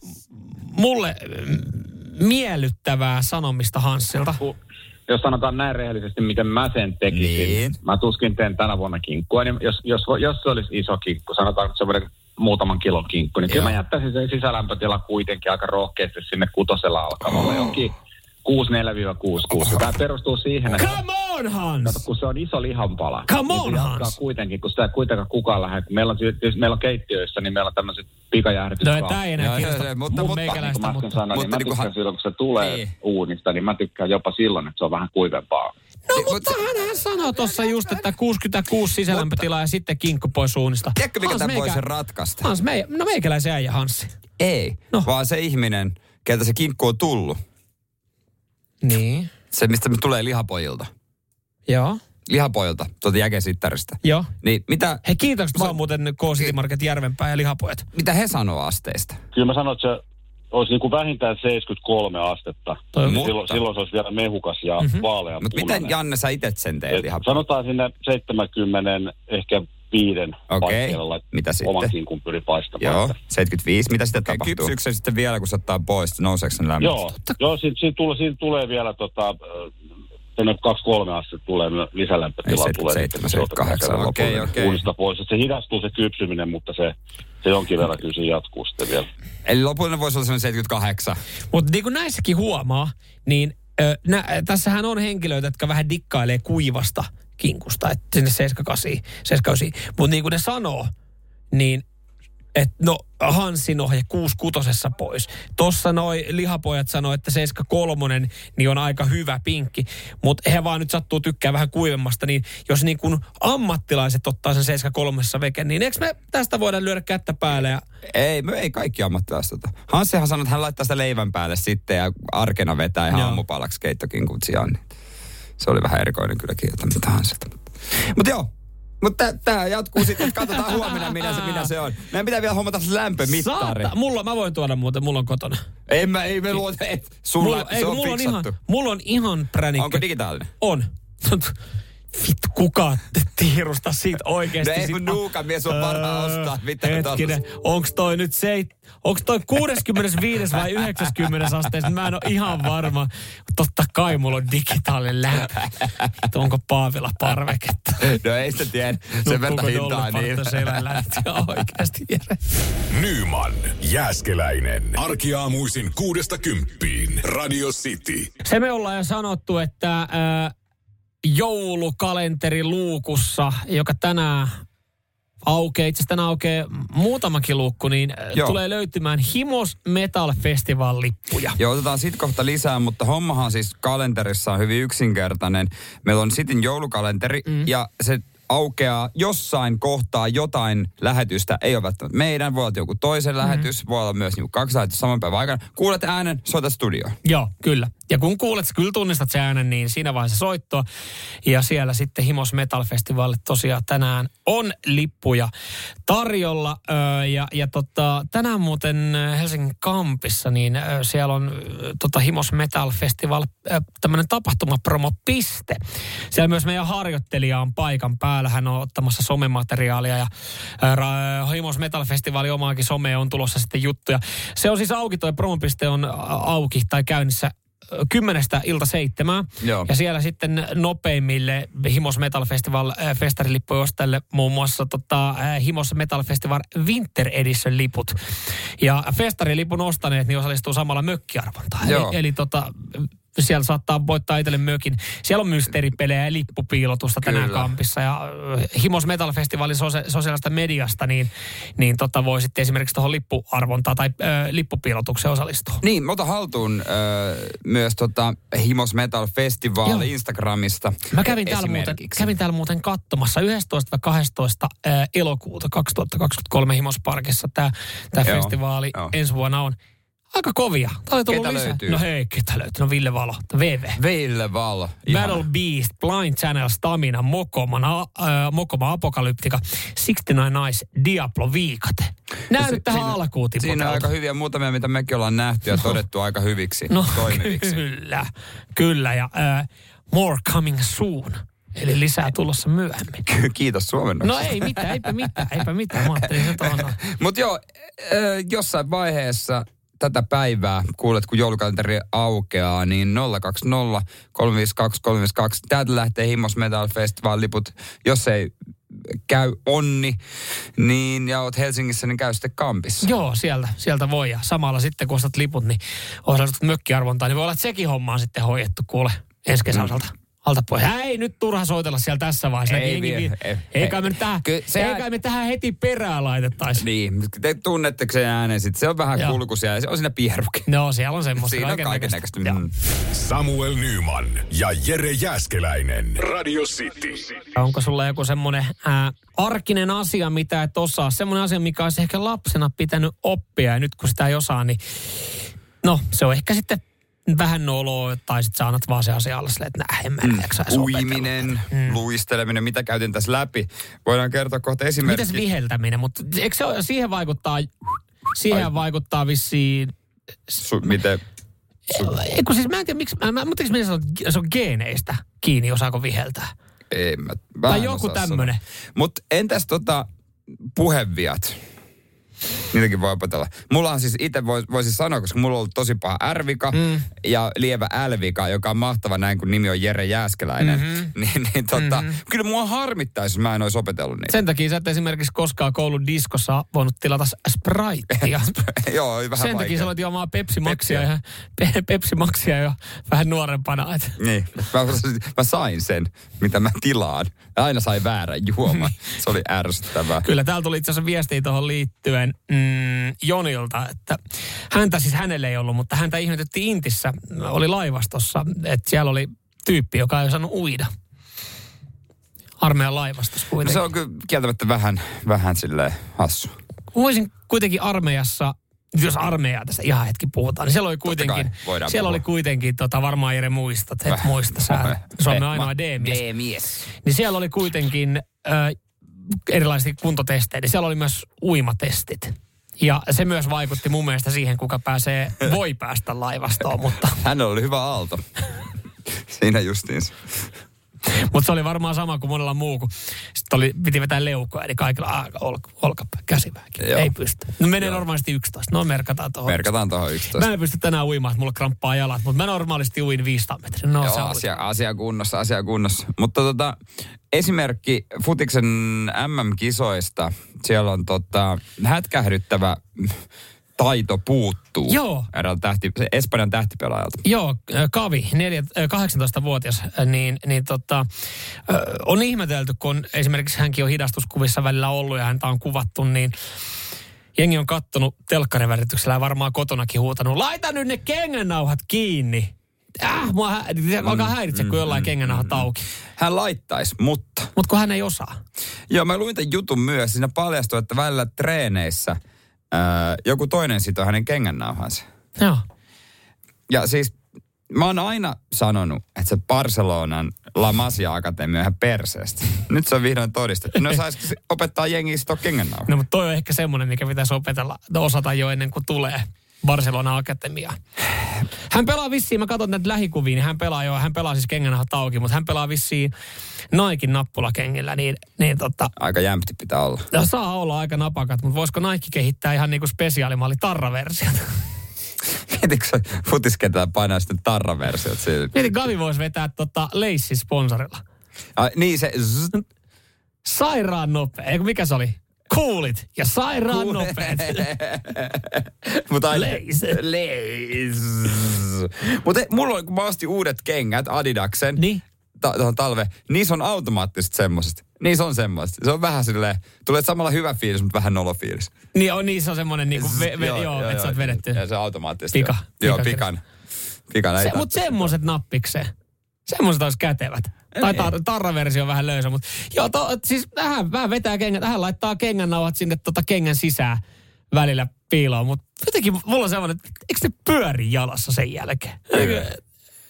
mulle mm, miellyttävää sanomista Hanssilta. Ku- Jos sanotaan näin rehellisesti, miten mä sen tekisin. Niin. Mä tuskin teen tänä vuonna kinkkua. Niin jos, jos, jos se olisi iso kinkku, sanotaan, että se on muutaman kilon kinkku, niin kyllä Joo. mä jättäisin sen sisälämpötila kuitenkin aika rohkeasti sinne kutosella alkavalle. Oh. Jokin 6-4-6-6. Tämä perustuu siihen, että Come on, Hans! Kato, kun se on iso lihanpala. Come niin on, jatkaa Hans. kuitenkin, kun sitä ei kuitenkaan kukaan lähde. Kun meillä on, tietysti- meillä on keittiöissä, niin meillä on tämmöiset No pikajäähdytyskaapit. tää ei enää kiinnosta mutta- mun mutta- Niin meikäläistä, mä äsken mutta... sanoin, niin mutta mä niin kuin tykkään hän- silloin, kun se tulee Niin. uunista, niin mä tykkään jopa silloin, että se on vähän kuivempaa. No mutta hän sanoi tuossa just, että 66 sisälämpötilaa ja sitten kinkku pois suunnista. Tiedätkö, mikä tämän voisi ratkaista? Hans, me, no meikäläisen äijä Hanssi. Ei, No. vaan se ihminen, keltä se kinkku on tullut. Niin. Se, mistä me tulee lihapojilta. Joo. Lihapojilta, tuolta jäkesittarista. Joo. Niin mitä, Hei kiitokset vaan muuten K City Market Järvenpää ja lihapojat. mitä he sanoo asteista? Kyllä mä sanon, että se olisi niin kuin vähintään 73 astetta. Toi Niin silloin, silloin se olisi vielä mehukas ja mm-hmm. vaalean Mutta miten Janne sä itse sen teet? Sanotaan sinne 70, ehkä viiden Okei. lait- Mitä sitten? oman kinkun pyri paistamaan. Joo, Että- 75. Mitä sitten tapahtuu? Kypsyykö se sitten vielä, kun se ottaa pois? Nouseeko sen lämmöt? Joo, joo siinä, siinä, tulee, siinä tulee vielä tota, äh, tuonne 2-3 astetta tulee my- lisälämpötila. Ei, tulee, 77, niin se otetaan 78, käydä okei, okei. Uunista pois. Et se hidastuu se kypsyminen, mutta se, se jonkin verran kyllä siinä jatkuu sitten vielä. Eli lopullinen voisi olla semmoinen 78. Mutta niin kuin näissäkin huomaa, niin ö, nä, tässähän on henkilöitä, jotka vähän dikkailee kuivasta kinkusta, että sinne 78, 79. Mutta niin kuin ne sanoo, niin että no Hanssin ohje 66 pois. Tossa noi lihapojat sanoo, että 73 niin on aika hyvä pinkki, mutta he vaan nyt sattuu tykkää vähän kuivemmasta, niin jos niin kuin ammattilaiset ottaa sen 73 veken, niin eikö me tästä voida lyödä kättä päälle ja Ei, me ei kaikki ammattilaiset tota. Hanssihan sanoi, että hän laittaa sitä leivän päälle sitten ja arkena vetää ihan Joo. aamupalaksi keittokinkut sijaan. Se oli vähän erikoinen kyllä kieltä, mitä Hanssilta. Mutta joo, mutta tämä jatkuu sitten, että katsotaan huomenna, minä se, minä se on. Meidän pitää vielä hommata lämpömittari. Saata, mulla, mä voin tuoda muuten, mulla on kotona. Ei me, ei me luota, et sulla, mulla, se ei, on mulla, on ihan, fiksattu. mulla on ihan pränikkä. Onko digitaalinen? On. Vittu, kuka tiedosta siitä oikeesti? No ei mä- nuukan mies on varmaan Öö, ostaa. Mitä Hetkinen, onks toi nyt seit... Onks toi 65 vai 90 asteessa? Mä en ole ihan varma. Totta kai mulla on digitaalinen lämpö. Että onko Paavilla parveketta? No ei sitä tiedä. Sen verran hintaa niin. Oikeasti. Nyman, Jääskeläinen. Arkiaamuisin kuudesta kymppiin. Radio City. Se me ollaan jo sanottu, että äh, joulukalenteri luukussa, joka tänään aukeaa, itse asiassa tänään aukeaa muutamakin luukku, niin äh, Joo. tulee löytymään Himos Metal Festival lippuja. Joo, otetaan sit kohta lisää, mutta hommahan siis kalenterissa on hyvin yksinkertainen. Meillä on Sitin joulukalenteri mm. ja se aukeaa jossain kohtaa jotain lähetystä. Ei ole välttämättä meidän, voi olla joku toisen mm. lähetys, voi olla myös niinku kaksi lähetystä saman päivän aikana. Kuulet äänen, soita studioon. Joo, kyllä. Ja kun kuulet, kyllä tunnistat sen äänen, niin siinä vaiheessa soittoa. Ja siellä sitten Himos Metal Festivalille tosiaan tänään on lippuja tarjolla. Ja ja tota, tänään muuten Helsingin Kampissa, niin siellä on tota Himos Metal Festival tämmöinen tapahtumapromopiste. Siellä myös meidän harjoittelija on paikan päällä. Hän on ottamassa somemateriaalia ja ra- Himos Metal Festivali omaakin somea on tulossa sitten juttuja. Se on siis auki, toi promopiste on auki tai käynnissä kymmenestä ilta seitsemään. Joo. Ja siellä sitten nopeimmille Himos Metal Festival äh, festarilippujen ostajille muun muassa tota, äh, Himos Metal Festival Winter Edition liput. Ja festarilipun ostaneet niin osallistuu samalla mökkiarvontaan. Joo. Eli, eli tota, siellä saattaa voittaa itselle mökin. Siellä on mysteeripelejä ja lippupiilotusta tänään Kyllä. kampissa. Ja äh, Himos Metal Festivalin sosia- sosiaalista mediasta, niin, niin tota voi sitten esimerkiksi tuohon lippuarvontaan tai äh, lippupiilotukseen osallistua. Niin, mä otan haltuun ö, myös tota Himos Metal Festival Joo. Instagramista. Mä kävin täällä, muuten, kävin täällä muuten katsomassa 11-12 äh, elokuuta 2023 Himosparkissa. Tämä festivaali joo. ensi vuonna on aika kovia. Tää oli tullut Ketä lisää. löytyy? No hei, ketä löytyy? No Ville Valo, VV. Veille Val. ihana. Battle Beast, Blind Channel, Stamina, Mokoma, na, äh, Mokoma Apokalyptika, 69 Nice, Diablo Viikate. Nää Si- nyt tähän siinä- alkuun Siinä on aika hyviä muutamia, mitä mekin ollaan nähty ja todettu aika hyviksi, No toimiviksi. kyllä, kyllä. Ja äh, more coming soon. Eli lisää tulossa myöhemmin. Kiitos suomennoksesta. No ei mitään, eipä mitään, eipä mitään. Mä ajattelin tuohon. noin. Mutta joo, ö, jossain vaiheessa tätä päivää, kuulet kun joulukalenteri aukeaa, niin 020 352 352. Täältä lähtee Himmos Metal Festival liput. Jos ei käy onni, niin ja oot Helsingissä, niin käy sitten Kampissa. Joo, sieltä, sieltä voi. Ja samalla sitten, kun ostat liput, niin osallistut mökkiarvontaan, niin voi olla, että sekin homma on sitten hoidettu, kuule, ensi kesän osalta. Alta pois. Ei nyt turha soitella siellä tässä vaiheessa. Ei vie- ei- Eikä ei. me nyt tähän, Kyllä sehän- eikä me tähän heti perään laitettaisi. Niin, te tunnetteko sen äänen sitten? Se on vähän Joo. kulkuisia ja se on siinä pierukin. No, siellä on semmoista. Siinä on kaiken kaikennäköistä. Mm. Samuel Nyman ja Jere Jäskeläinen. Radio City. Onko sulla joku semmoinen ää, arkinen asia, mitä et osaa? Semmoinen asia, mikä olisi ehkä lapsena pitänyt oppia ja nyt kun sitä ei osaa, niin no se on ehkä sitten vähän noloa tai sitten sä annat vaan se asia alle silleen, että nää, en mä mm. edes opetella. Uiminen, luisteleminen, mitä käytin tässä läpi. Voidaan kertoa kohta esimerkki. Mitäs viheltäminen, mutta eikö se ole, siihen vaikuttaa, siihen Ai. vaikuttaa vissiin, Su, miten? ei kun siis mä en tiedä miksi, mä, mä, mutta eikö minä sanon, että se on geeneistä kiinni, osaako viheltää? Ei, mä, Tai joku tämmönen. Mutta entäs tota puheviat? Niitäkin voi opetella. Mulla on siis itse vois, voisin sanoa, koska mulla on ollut tosi paha R-vika mm. ja lievä L-vika, joka on mahtava näin, kun nimi on Jere Jääskeläinen. Mm-hmm. niin, niin tota, mm-hmm. kyllä mua harmittaisi, jos mä en olisi opetellut niitä. Sen takia sä et esimerkiksi koskaan koulun diskossa voinut tilata Spritea. Joo, vähän Sen takia vaikea. sä olet juomaan Pepsi Maxia ja pe, Pepsi Maxia jo vähän nuorempana. Et. Niin, mä, mä sain sen, mitä mä tilaan. Aina sai väärän juoman. Se oli ärsyttävää. Kyllä, täällä tuli itse asiassa viestiä tuohon liittyen mm, Jonilta, että häntä siis hänelle ei ollut, mutta häntä ihmetytti Intissä, oli laivastossa, että siellä oli tyyppi, joka ei osannut uida. Armeijan laivastossa No kuitenkin. se on kyllä kieltämättä vähän, vähän silleen hassu. Voisin kuitenkin armeijassa, jos armeijaa tästä ihan hetki puhutaan, niin siellä oli kuitenkin, siellä puhua. oli kuitenkin, tota, varmaan Jere muistat, et Väh. muista sä, Suomen ainoa D-mies. D-mies. Niin siellä oli kuitenkin äh, erilaisia kuntotestejä, niin siellä oli myös uimatestit. Ja se myös vaikutti mun mielestä siihen, kuka pääsee, voi päästä laivastoon, mutta, Hän oli hyvä aalto. Siinä justiinsa. Mutta se oli varmaan sama kuin monella muu, kun sitten oli, piti vetää leukoja, eli kaikilla aika olka, olkapää. Joo. Ei pysty. No menee normaalisti 11. No merkataan tuohon. Merkataan tuohon 11. Mä en pysty tänään uimaan, että mulla kramppaa jalat, mutta mä normaalisti uin 500 metriä. No, se Joo, on asia, asia kunnossa, asia kunnossa. Mutta tota, esimerkki Futiksen MM-kisoista. Siellä on tota, hätkähdyttävä taito puuttuu. Joo. Eräältä tähti, Espanjan tähtipelaajalta. Joo, äh, Kavi, neljä, äh, 18-vuotias, äh, niin, niin tota, äh, on ihmetelty, kun esimerkiksi hänkin on hidastuskuvissa välillä ollut ja häntä on kuvattu, niin jengi on kattonut telkkarivärityksellä ja varmaan kotonakin huutanut, laita nyt ne kengännauhat kiinni. Äh, mua hä- se alkaa häiritse, kun jollain kengännauhat auki. Hän laittaisi, mutta... Mutta kun hän ei osaa. Joo, mä luin tämän jutun myös. Siinä paljastui, että välillä treeneissä ää, joku toinen sitoo hänen kengännauhansa. Joo. Ja siis mä oon aina sanonut, että se Barcelonan La Masia Akatemia ihan perseestä. Nyt se on vihdoin todistettu. No saisiko opettaa jengiä sitoa kengännauhan? No mutta toi on ehkä semmoinen, mikä pitäisi opetella, osata jo ennen kuin tulee Barcelona Akatemia. Hän pelaa vissiin, mä katson näitä lähikuvia, niin hän pelaa jo, hän pelaa siis kengännahat auki, mutta hän pelaa vissiin Naikin nappulakengillä, niin, niin tota, Aika jämpti pitää olla. ja saa olla aika napakat, mutta voisiko Nike kehittää ihan niinku spesiaalimalli tarraversiot? Mietitkö sä futiskentää painaa sitten tarraversiot siinä? Mieti, Gavi voisi vetää tota Leissin sponsorilla. Niin se... zzz, Sairaan nopea, eikö mikä se oli? Kuulit ja sairaan nopeet. Mutta. Leis. Leis. Mutta mulla on, kun mä ostin uudet kengät Adidaksen Niin. ta- tuohon talve, niissä on automaattisesti semmoiset. Niissä on semmoista. Se on vähän silleen, tulee samalla hyvä fiilis, mutta vähän nolofiilis. Niin on, niin se on semmoinen, niinku, ve, ve, joo, joo, että sä oot vedetty. Ja se automaattisesti. Pika. Joo, Pika- pikan. Pikan. Se, mutta semmoiset nappikseen. Semmoiset olisi kätevät. Tai tar- tarraversio on vähän löysä, mutta joo, to, siis vähän, vähän vetää kengät, vähän laittaa kengännauhat sinne tota kengän sisään välillä piiloon, mutta jotenkin mulla on semmoinen, että eikö ne pyöri jalassa sen jälkeen? Eikö-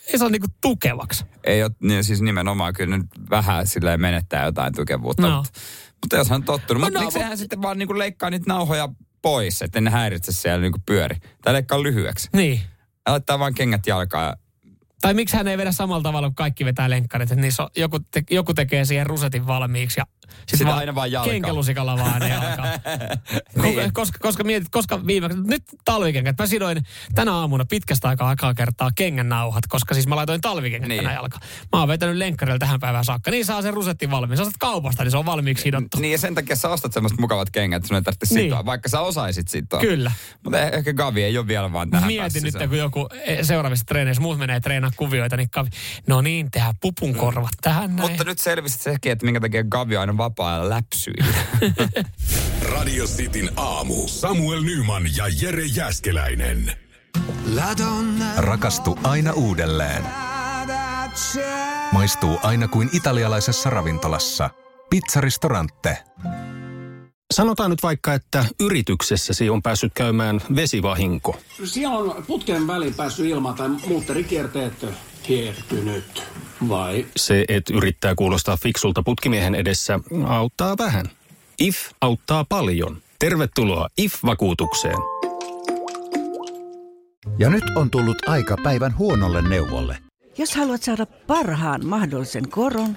Ei se ole niinku tukevaksi. Ei ole, niin siis nimenomaan kyllä nyt vähän silleen menettää jotain tukevuutta. No. Mutta, mutta jos hän on tottunut. No, Mutta no, miksi mut- hän sitten vaan niinku leikkaa niitä nauhoja pois, että ne häiritse siellä niinku pyöri. Tai leikkaa lyhyeksi. Niin. Ja laittaa vaan kengät jalkaan ja Tai miksi hän ei vedä samalla tavalla, kun kaikki vetää lenkkarit. Että niissä on, joku, te, joku tekee siihen rusetin valmiiksi ja sitten Sitä aina vaan jalkaan. Kenkelusikalla vaan ne jalkaan. Niin. koska, koska mietit, koska viimeksi, nyt talvikengät. Mä sidoin tänä aamuna pitkästä aikaa aikaa kertaa kengän nauhat, koska siis mä laitoin talvikengät Niin. tänä jalkaan. Mä oon vetänyt lenkkarilla tähän päivään saakka. Niin saa sen rusetti valmiin. Sä ostat kaupasta, niin se on valmiiksi sidottu. Niin ja sen takia sä ostat semmoista mukavat kengät, että sun ei tarvitse Niin. sitoa, vaikka sä osaisit sitoa. Kyllä. Mutta eh- ehkä Gavi ei ole vielä vaan tähän Mietin nyt, Se- kun joku eh, seuraavissa treeneissä muut menee treenaa kuvioita, niin kavi, no niin, tehdään pupun korvat tähän näin. Mutta nyt selvisi sekin, että minkä takia Gavi on aina vapaa-ajalla läpsyillä. Radio Cityn aamu. Samuel Nyman ja Jere Jäskeläinen. Rakastu aina uudelleen. Maistuu aina kuin italialaisessa ravintolassa. Pizzaristorante. Sanotaan nyt vaikka, että yrityksessäsi on päässyt käymään vesivahinko. Siellä on putken väliin päässyt ilma tai muutterikierteet hiertynyt. Vai? Se, että yrittää kuulostaa fiksulta putkimiehen edessä, auttaa vähän. IF auttaa paljon. Tervetuloa IF-vakuutukseen. Ja nyt on tullut aika päivän huonolle neuvolle. Jos haluat saada parhaan mahdollisen koron,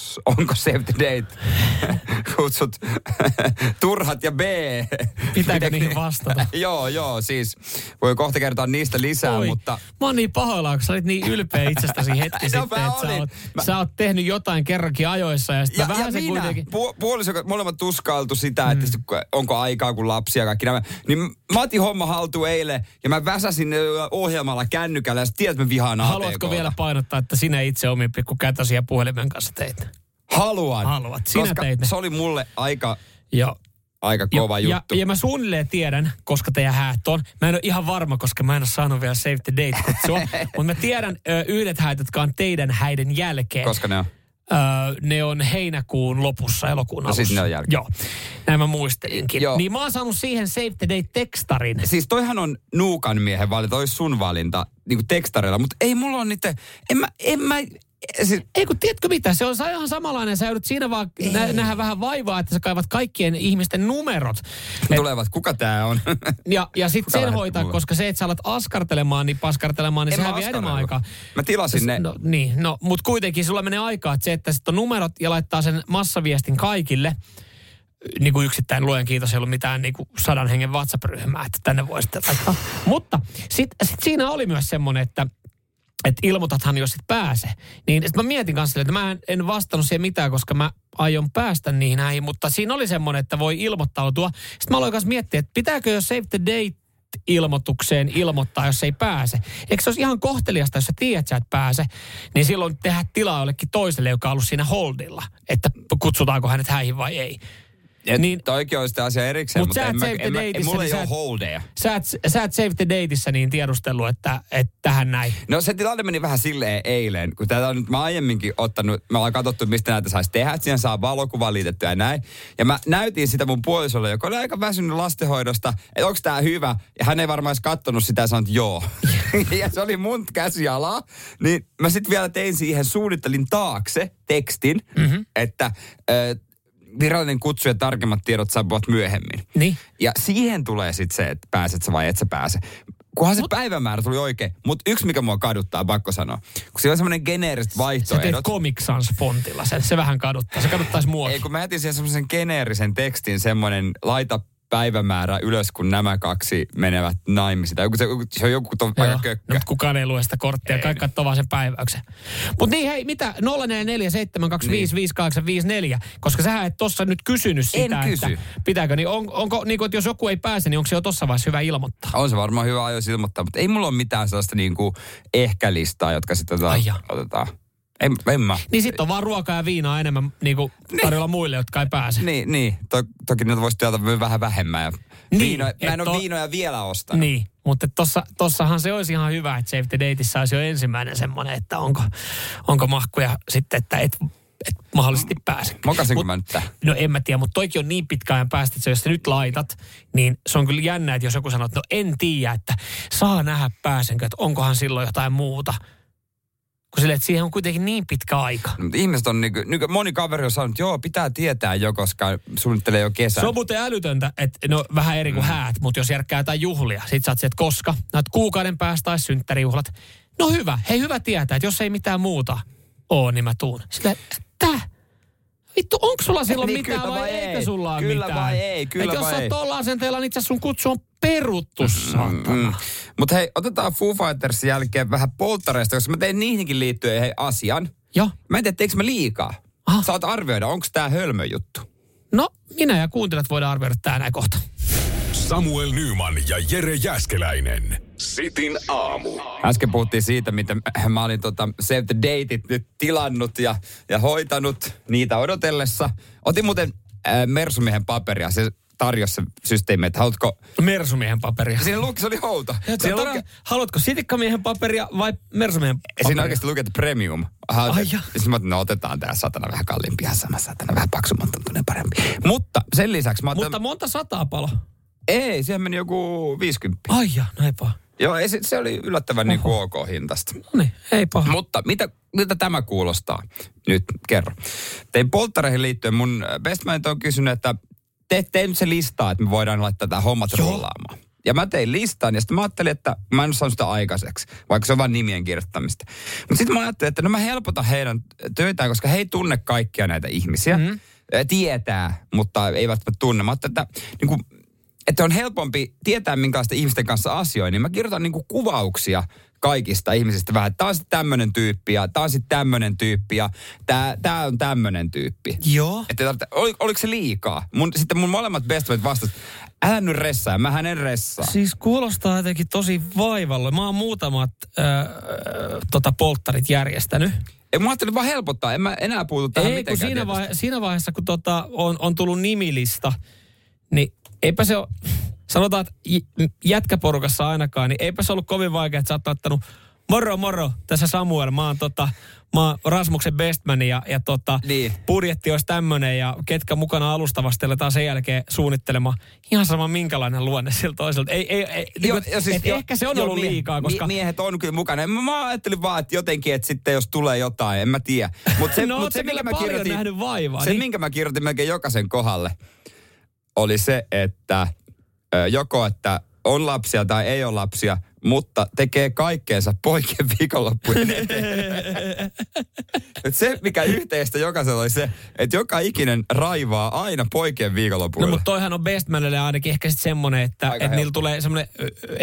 onko Save the Date kutsut turhat ja B? Pitääkö niihin vastata? joo, joo, siis voi kohta kertoa niistä lisää, Oi, mutta... Mä oon niin pahoillaan, kun sä olit niin ylpeä itsestäsi hetki No, sitten, että sä oot, Mä- sä oot tehnyt jotain kerrankin ajoissa ja sitten Ja, vähän ja se minä, kuitenkin... pu, puoliso, molemmat tuskailtu sitä, että mm. onko aikaa kun lapsia ja kaikki nämä. Niin mä otin homma haltuun eilen ja mä väsäsin ohjelmalla kännykällä ja sä tiedät, että mä vihaan Haluatko ATK:ta. vielä painottaa, että sinä itse omin pikku kätösiä puhelimen kanssa teit? Haluan. Haluat. Sinä koska teit ne. se oli mulle aika, Joo. aika kova ja, juttu. Ja, ja mä suunnilleen tiedän, koska teidän häät on. Mä en ole ihan varma, koska mä en ole saanut vielä Save the Date kutsua. mutta mä tiedän ö, yhdet häät, jotka on teidän häiden jälkeen. Koska ne on? Öö, ne on heinäkuun lopussa, elokuun No alussa. siis ne on jälkeen. Joo, näin mä muistelinkin. Joo. Niin mä oon saanut siihen Save the Date-tekstarin. Siis toihan on Nuukan miehen valinta, olisi sun valinta niin kuin tekstarilla, mutta ei mulla ole niitä, en mä, en mä, siis, Ei kun tiedätkö mitä, se on ihan samanlainen. Sä joudut siinä vaan nä- nähdä vähän vaivaa, että sä kaivat kaikkien ihmisten numerot. Et, tulevat, kuka tää on? ja ja sitten sen hoitaa, mulle? koska se, että sä alat askartelemaan, niin paskartelemaan, niin En mä sehän vie enemmän aikaa. Mä tilasin ne. No, niin, no, mutta kuitenkin sulla menee aikaa, että se, että sitten on numerot ja laittaa sen massaviestin kaikille, niin kuin yksittäin luen kiitos, ei ollut mitään niin kuin sadan hengen WhatsApp-ryhmää, että tänne voi sitten laittaa. Mutta sitten sit siinä oli myös semmoinen, että että ilmoitathan, jos et pääse. Niin sit mä mietin kanssa, että mä en, vastannut siihen mitään, koska mä aion päästä niihin näihin, mutta siinä oli semmoinen, että voi ilmoittautua. Sitten mä aloin kanssa miettiä, että pitääkö jo Save the Date ilmoitukseen ilmoittaa, jos ei pääse. Eikö se olisi ihan kohteliasta, jos sä tiedät, että sä et pääse, niin silloin tehdä tilaa jollekin toiselle, joka on ollut siinä holdilla, että kutsutaanko hänet häihin vai ei. Et niin, toikin on sitä asia erikseen, Mut mutta sä en mä, en mä, Dateissa, mulla niin ei ole holdeja. Sä et, sä et Save the Dateissa niin tiedustellut, että, että tähän näin. No se tilanne meni vähän silleen eilen, kun tätä on nyt mä aiemminkin ottanut, me ollaan katsottu, mistä näitä saisi tehdä, että siihen saa valokuva liitettyä ja näin. Ja mä näytin sitä mun puolisolle, joka oli aika väsynyt lastenhoidosta, että onko tää hyvä. Ja hän ei varmaan edes kattonut sitä ja sanonut että joo. ja se oli mun käsiala. Niin mä sitten vielä tein siihen, suunnittelin taakse tekstin, mm-hmm. että... Äh, virallinen kutsu ja tarkemmat tiedot saapuvat myöhemmin. Niin. Ja siihen tulee sitten se, että pääset sä vai et sä pääse. Kunhan se päivämäärä tuli oikein. Mutta yksi, mikä mua kaduttaa, pakko sanoa. Kun siellä on semmoinen geneeriset Sä teet vaihtoehdot. Comic Sans fontilla, se, se vähän kaduttaa. Se kaduttaisi mua. Ei, kun mä jätin siihen semmoisen geneerisen tekstin, semmoinen laita päivämäärä ylös, kun nämä kaksi menevät naimisiin. Tai joku, se, se on joku ton aika kökkö. No, mutta kukaan ei lue sitä korttia, kaikki katsoo vaan sen päiväyksen. Mutta niin hei, mitä 0447255854, koska sä et tossa nyt kysynyt En sitä, kysy. että pitääkö, niin on, onko, niin kuin, että jos joku ei pääse, niin onko se jo tossa vaiheessa hyvä ilmoittaa? On se varmaan hyvä ajois ilmoittaa, mutta ei mulla ole mitään sellaista niinku ehkä-listaa, jotka sitten Ai otetaan. jaa. otetaan. En, en mä. Niin sitten on vaan ruokaa ja viinaa enemmän niin kuin tarjolla muille, jotka ei pääse. Niin, niin. To, toki niitä voisi tilata myös vähän vähemmän. Ja Niin, viino, mä en ole to- viinoja vielä ostanut. Niin, mutta tossa, tossahan se olisi ihan hyvä, että Save the Dateissa olisi jo ensimmäinen semmoinen, että onko, onko mahkuja sitten, että et, et mahdollisesti pääse. Mokasinko mä nyt? No en mä tiedä, mutta toikin on niin pitkä ajan päästä, että se, jos sä nyt laitat, niin se on kyllä jännä, että jos joku sanoo, että no en tiedä, että saa nähdä pääsenkö, että onkohan silloin jotain muuta. Kun sille, että siihen on kuitenkin niin pitkä aika. No, mutta ihmiset on niin kuin, moni kaveri on sanonut, että joo, pitää tietää jo, koska suunnittelee jo kesän. Se on muuten älytöntä, että no vähän eri Mm. kuin häät, mutta jos järkkää jotain juhlia, sit sä oot että koska, näet kuukauden päästä tai synttärijuhlat. No hyvä, hei hyvä tietää, että jos ei mitään muuta oo, niin mä tuun. Sille, että vittu, onko sulla silloin Niin, mitään kyllä vai, vai eikö ei? sulla ole Kyllä mitään? vai ei? Kyllä Et jos vai sä oot ei? tuolla asenteella, niin itse sun kutsu on peruttu, saatana. Mm. Mutta hei, otetaan Foo Fightersin jälkeen vähän polttareista, koska mä tein niihinkin liittyen hei, asian. Joo. Mä en tiedä, teekö mä liikaa. Aha. Saat arvioida, onko tää hölmö juttu. No, minä ja kuuntelijat voidaan arvioida tää näin kohta. Samuel Nyman ja Jere Jäskeläinen. Sitin aamu. Äsken puhuttiin siitä, miten mä olin tota Save the Dateit nyt tilannut ja, ja hoitanut niitä odotellessa. Otin muuten äh, Mersumiehen paperia. Se tarjosi se systeemi, että haluatko... Mersumiehen paperia. Siinä luki, se oli outo. Siinä luki, Haluatko sitikkamiehen paperia vai Mersumiehen paperia? siinä oikeasti luki, että premium. Aha, Ai ja sitten mä no otetaan tää satana vähän kalliimpi ja sama satana vähän paksumman tuntunen parempi. Mutta sen lisäksi mä otin... Mutta monta sataa palo. Ei, siihen meni joku 50. Ai ja, no ei vaan. Joo, ei, se, oli yllättävän niin kuin ok hintasta. No niin, ei paha. Mutta mitä, mitä tämä kuulostaa? Nyt kerro. Tein polttareihin liittyen mun best man on kysynyt, että te, tee nyt se listaa, että me voidaan laittaa tämä hommat Joo. rullaamaan. Ja mä tein listan ja sitten mä ajattelin, että mä en ole saanut sitä aikaiseksi, vaikka se on vain nimien kirjoittamista. Mutta sitten mä ajattelin, että no mä helpotan heidän töitään, koska he ei tunne kaikkia näitä ihmisiä. Mm-hmm. Tietää, mutta ei välttämättä tunne. Mä ajattelin, että niin kuin, että on helpompi tietää, minkälaista ihmisten kanssa asioin, niin mä kirjoitan niinku kuvauksia kaikista ihmisistä vähän. Tämä on sitten tämmöinen tyyppi ja tämä on sitten tämmöinen tyyppi ja tämä, tämä on tämmöinen tyyppi. Joo. Että tarvitse, oli, oliko se liikaa? Mun, sitten mun molemmat best friend vastasivat, älä nyt ressaa, mähän en ressaa. Siis kuulostaa jotenkin tosi vaivalle. Mä oon muutamat äh, tota polttarit järjestänyt. Ei, mä ajattelin vaan helpottaa, en mä enää puutu tähän Ei, kun mitenkään. siinä, vaihe, siinä vaiheessa, kun tota, on, on tullut nimilista, niin eipä se ole, sanotaan, että jätkäporukassa ainakaan, niin eipä se ollut kovin vaikea, että sä oot ottanut, moro moro, tässä Samuel, mä oon, tota, mä oon Rasmuksen bestman ja, ja tota, niin. budjetti olisi tämmöinen ja ketkä mukana alustavasti aletaan sen jälkeen suunnittelemaan ihan sama minkälainen luonne siltä toiselta. Ei, ei, ei, Joo, niin, ja siis et jo- ehkä se on joo, ollut mie- liikaa, koska... mie- Miehet on kyllä mukana. Mä, mä ajattelin vaan, että jotenkin, että sitten jos tulee jotain, en mä tiedä. Mut se, No, mut se, minkä mä kirjoitin, nähnyt vaivaa, se, niin? minkä mä kirjoitin melkein jokaisen kohdalle, oli se, että joko, että on lapsia tai ei ole lapsia, mutta tekee kaikkeensa poikien viikonloppujen eteen. Et se, mikä yhteistä jokaisella oli se, että joka ikinen raivaa aina poikien No viikonlopuilla. mutta toihan on bestmanille ainakin ehkä sitten semmoinen, että, että niillä tulee semmoinen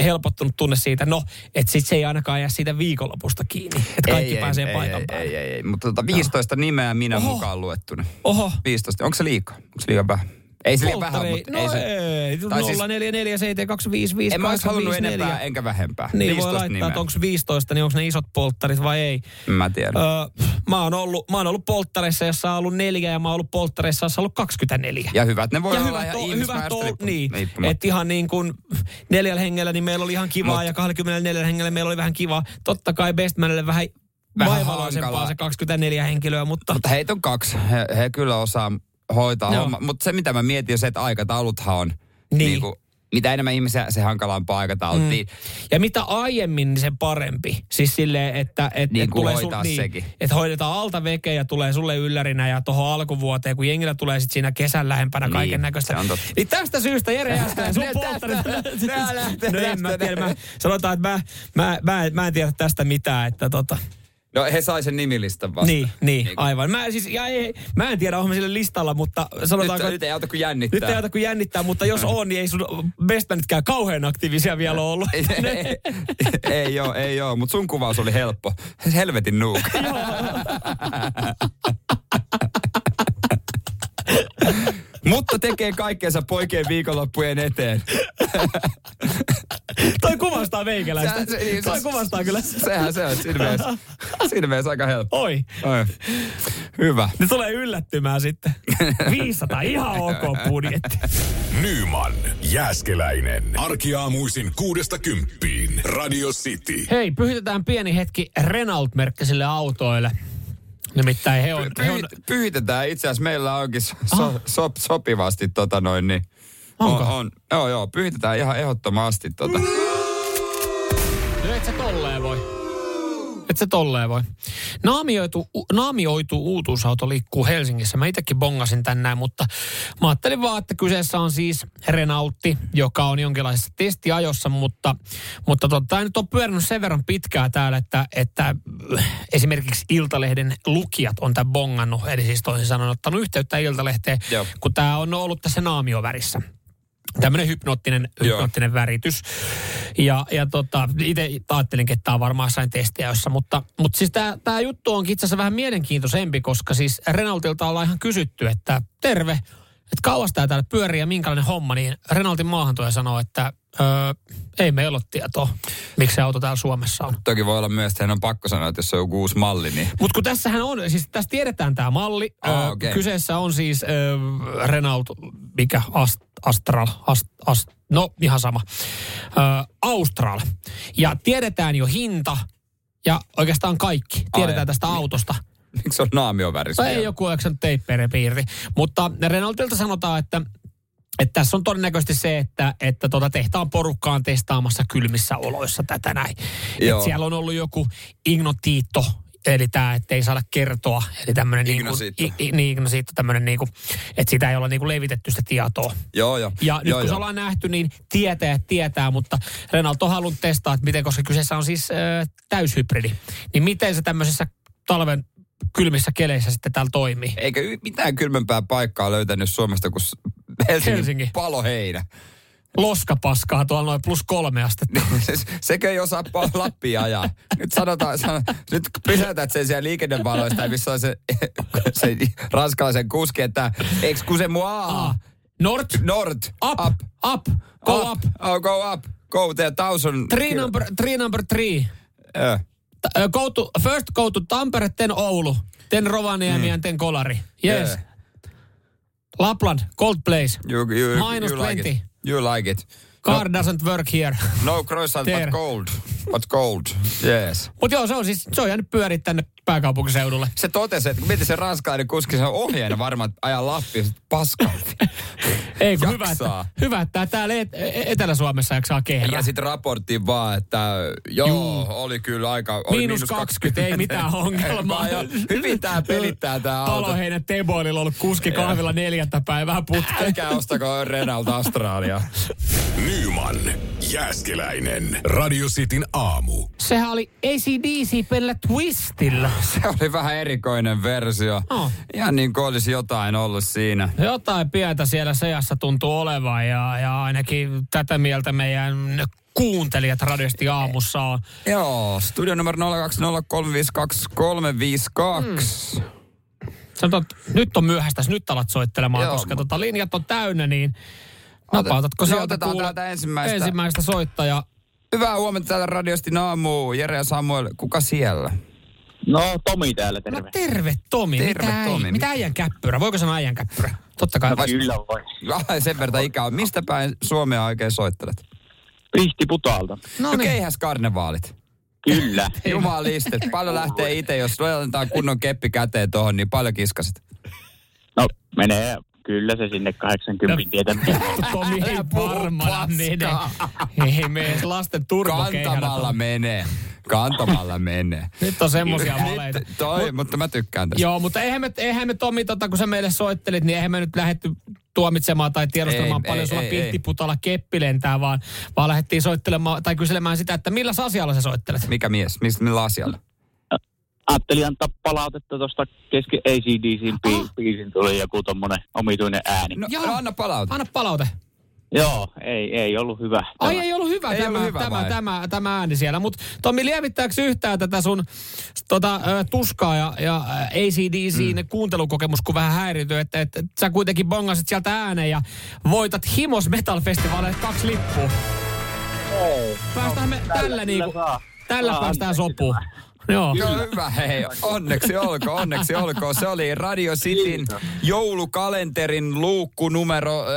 helpottunut tunne siitä, no, että sit se ei ainakaan jää siitä viikonlopusta kiinni. Että kaikki ei, pääsee ei, paikan ei, päälle. ei, ei, ei, mutta tota 15 nimeä minä Oho. mukaan luettuna. Oho. 15. Onko se liikaa? Onko se liian vähän? Ei se liian vähän, mutta no ei se... ei, Tai siis- 044 725 En mä olisi halunnut enempää enkä vähempää. Niin voi 15 laittaa, nimeä. että onko 15, niin onko ne isot polttarit vai ei. Mä tiedän. Öö, mä, oon ollut, mä oon ollut polttareissa, jossa on ollut neljä ja mä oon ollut polttareissa, jossa on ollut 24. Ja hyvät ne voi ja olla hyvät, hyvät ihmismäärästä on, niin. Että ihan niin kuin neljällä hengellä niin meillä oli ihan kivaa Mut- ja 24 hengellä meillä oli vähän kivaa. Totta kai Bestmanille vähän, Vähän vaivaloisempaa se 24 henkilöä, mutta... Mutta heitä on kaksi. He, he kyllä osaa hoitaa homma. Mutta se, mitä mä mietin, on se, että aikatauluthan on... Niin. Niin kuin, mitä enemmän ihmisiä, se hankalampaa aikataulut. Mm. Niin, Ja mitä aiemmin, niin sen parempi. Siis silleen, että... Et, Niin tulee hoitaa sekin. Että hoidetaan alta vekeä ja tulee sulle yllärinä ja tuohon alkuvuoteen, kun jengillä tulee sitten siinä kesän lähempänä Niin, kaiken näköistä. se. Niin tästä syystä Jere Jääskelä, sun polttarit... no en mä tiedä, mä, sanotaan, että mä, mä, mä, mä, en tiedä tästä mitään, että tota... no he sai sen nimilistan vasta. Niin, niin, kuin- aivan. Mä, siis, ja ei, mä en tiedä, onko mä sille listalla, mutta Nyt, sanotaanko... nyt ei auta kuin jännittää. Nyt ei auta kuin jännittää, mutta jos on, niin ei sun bestmanitkään kauhean aktiivisia vielä ollut. ei, ei oo, ei oo, mutta sun kuvaus oli helppo. Helvetin nuuka. mutta tekee kaikkeensa poikien viikonloppujen eteen. Toi kuvastaa meikäläistä. Se- se- niin, Toi se- kuvastaa kyllä. Sehän se on siinä mielessä, siinä mielessä aika helppo. Oi. Oi. Hyvä. Ne tulee yllättymään sitten. 500, ihan ok budjetti. Nyman, Jääskeläinen. Arkiaamuisin kuudesta kymppiin. Radio City. Hei, pyhitetään pieni hetki Renault-merkkisille autoille. Nimittäin he on... He on Pyhit, pyhitetään itse asiassa meillä onkin so, so, so, sopivasti tota noin niin. Onko? On, on, joo, joo, pyhitetään ihan ehdottomasti tota. No Et sä tolleen voi. Naamioitu, naamioitu uutuusauto liikkuu Helsingissä. Mä itsekin bongasin tänään, mutta mä ajattelin vaan, että kyseessä on siis Renaultti, joka on jonkinlaisessa testiajossa, mutta, mutta tota, tämä nyt on pyörinyt sen verran pitkää täällä, että, että äh, esimerkiksi Iltalehden lukijat on tämän bongannut, eli siis toisin sanoen ottanut yhteyttä Iltalehteen, Joo. kun tämä on ollut tässä naamiovärissä tämmöinen hypnoottinen, hypnoottinen väritys. Ja, ja tota, itse ajattelinkin, että tämä on varmaan jossain testiajossa, mutta, mutta siis tämä juttu onkin itse asiassa vähän mielenkiintoisempi, koska siis Renaultilta ollaan ihan kysytty, että terve, että kauas tämä täällä pyörii ja minkälainen homma, niin Renaultin maahantuoja sanoo, että öö, ei meillä ole tietoa, miksi se auto täällä Suomessa on. Toki voi olla myös, että heidän on pakko sanoa, että jos se on joku uusi malli, niin Mutta kun tässähän on, siis tässä tiedetään tämä malli. Ah, Ö, okei. Kyseessä on siis ö, Renault, mikä Ast, Astral, Ast, Ast, no ihan sama. Ö, Austral. Ja tiedetään jo hinta ja oikeastaan kaikki. Tiedetään Ai, tästä niin. autosta. miksi se on naamiovärissä? Tai ei joku eksän teippeere piirti. Mutta Renaultilta sanotaan, että että tässä on todennäköisesti se, että, että tuota tehtaan porukka on testaamassa kylmissä oloissa tätä näin. Joo. Et siellä on ollut joku ignotito, eli tämä, että ei saada kertoa. Eli tämmöinen niin kuin, Ignosito. i, i, niin, ignosito, tämmöinen niin kuin, että sitä ei olla niin kuin levitetty sitä tietoa. Joo, joo. Ja nyt joo, kun se joo. ollaan nähty, niin tietää, tietää, mutta Renault on halunnut testaa, että miten, koska kyseessä on siis äh, täyshybridi, niin miten se tämmöisessä talven kylmissä keleissä sitten täällä toimii. Eikä mitään kylmempää paikkaa löytänyt Suomesta kuin Helsingin Helsinki. paloheinä. Loskapaskaa tuolla noin plus kolme astetta. Sekö ei osaa Lappia ajaa. Nyt sanotaan, san, nyt pysäytät sen siellä liikennevaloista, ja missä on se, se ranskalaisen kuski, että excuse moi. Nord. Nord. Up. Up. up. Go up. Oh, go up. Go there, thousand. Three number, three number three. Yeah. Uh, go to, first go to Tampere, then Oulu, then Rovaniemi mm. and then Kolari. Yes. Yeah. Lapland, cold place. You, you, Minus you like 20. it. You like it. Car doesn't work here. No croissant, There. but cold. But cold. Yes. Mutta joo, se on siis, se on jäänyt pyöriä tänne pääkaupunkiseudulle. Se totesi, että miten se ranskalainen kuski se on ohjeena varmaan ajaa Lappiin, paskaa. Ei kun hyvä, että, hyvä, että täällä et, e- Etelä-Suomessa jaksaa kehrää. Ja sitten raporttiin vaan, että joo, Juu. oli kyllä aika... Oli Miinus 20, ei mitään ongelmaa. Hyvin tää pelittää tää auto. Paloheinä Teboililla ollut kuski kahvilla neljättä päivää putkeen. Älkää ostako Renault Australia. Nyman, Jääskeläinen, Radio Cityn aamu. Sehän oli ACDC pellä twistillä. Se oli vähän erikoinen versio. Oh. Ihan niin kuin olisi jotain ollut siinä. Jotain pientä siellä seassa tuntuu olevan ja, ja ainakin tätä mieltä meidän kuuntelijat radiosti aamussa on. Joo, studio numero 020352352. Sanotaan, että nyt on myöhäistä, nyt alat soittelemaan, Joo, koska mut- tota, linjat on täynnä, niin napautatko se sieltä otetaan kuule täältä ensimmäistä. ensimmäistä soittajaa? Hyvää huomenta täällä radiosti aamu. Jere ja Samuel, kuka siellä? No, Tomi täällä, terve. No terve Tomi. Terve, mitä, Tomi. Ei, mitä äijän käppyrä? Voiko sanoa äijän käppyrä? Totta kai. No, kyllä voi. Sen verran ikä on. Mistä päin Suomea oikein soittelet? Pihtiputaalta. No No niin. keihäs karnevaalit. Kyllä. Jumaliste. Paljon lähtee itse, jos laitetaan kunnon keppi käteen tuohon, niin paljon kiskasit. No, menee kyllä se sinne 80 tietä. Tomi ei varmana mene. Ei mene lasten. Kantamalla menee. Kantamalla menee. Nyt on semmosia Nyt valeita. Toi, mutta mä tykkään tästä. Joo, mutta eihän me, eihän me Tomi, tota, kun sä meille soittelit, niin eihän me nyt lähdetty tuomitsemaan tai tiedostelemaan Ei, paljon ei, sulla ei, ei. pihtiputalla keppi lentää, vaan, vaan lähdettiin soittelemaan tai kyselemään sitä, että millä asialla sä soittelet. Mikä mies? Mistä, millä asialla? Ajattelin antaa palautetta tuosta keski ACDCin bi- biisin tuli joku tommonen omituinen ääni. No, Joo. no anna palaute. Anna palaute. Joo, ei, ei ollut hyvä. Ai Tämä. ei ollut hyvä, Ei tämä, ollut hyvä tämä, vai? tämä, tämä, ääni siellä. Mutta Tommi, lievittääkö yhtään tätä sun tota, tuskaa ja, ja ACDCin mm. kuuntelukokemus, kun vähän häirityy, että, että, että sä kuitenkin bongasit sieltä ääneen ja voitat Himos Metal Festivalille kaksi lippua. Päästään me tällä, niinku, saa. tällä Saa päästään sopuun. Joo. Joo, hyvä, hei. Onneksi olkoon, onneksi olkoon. Se oli Radio Cityn joulukalenterin luukku numero äh,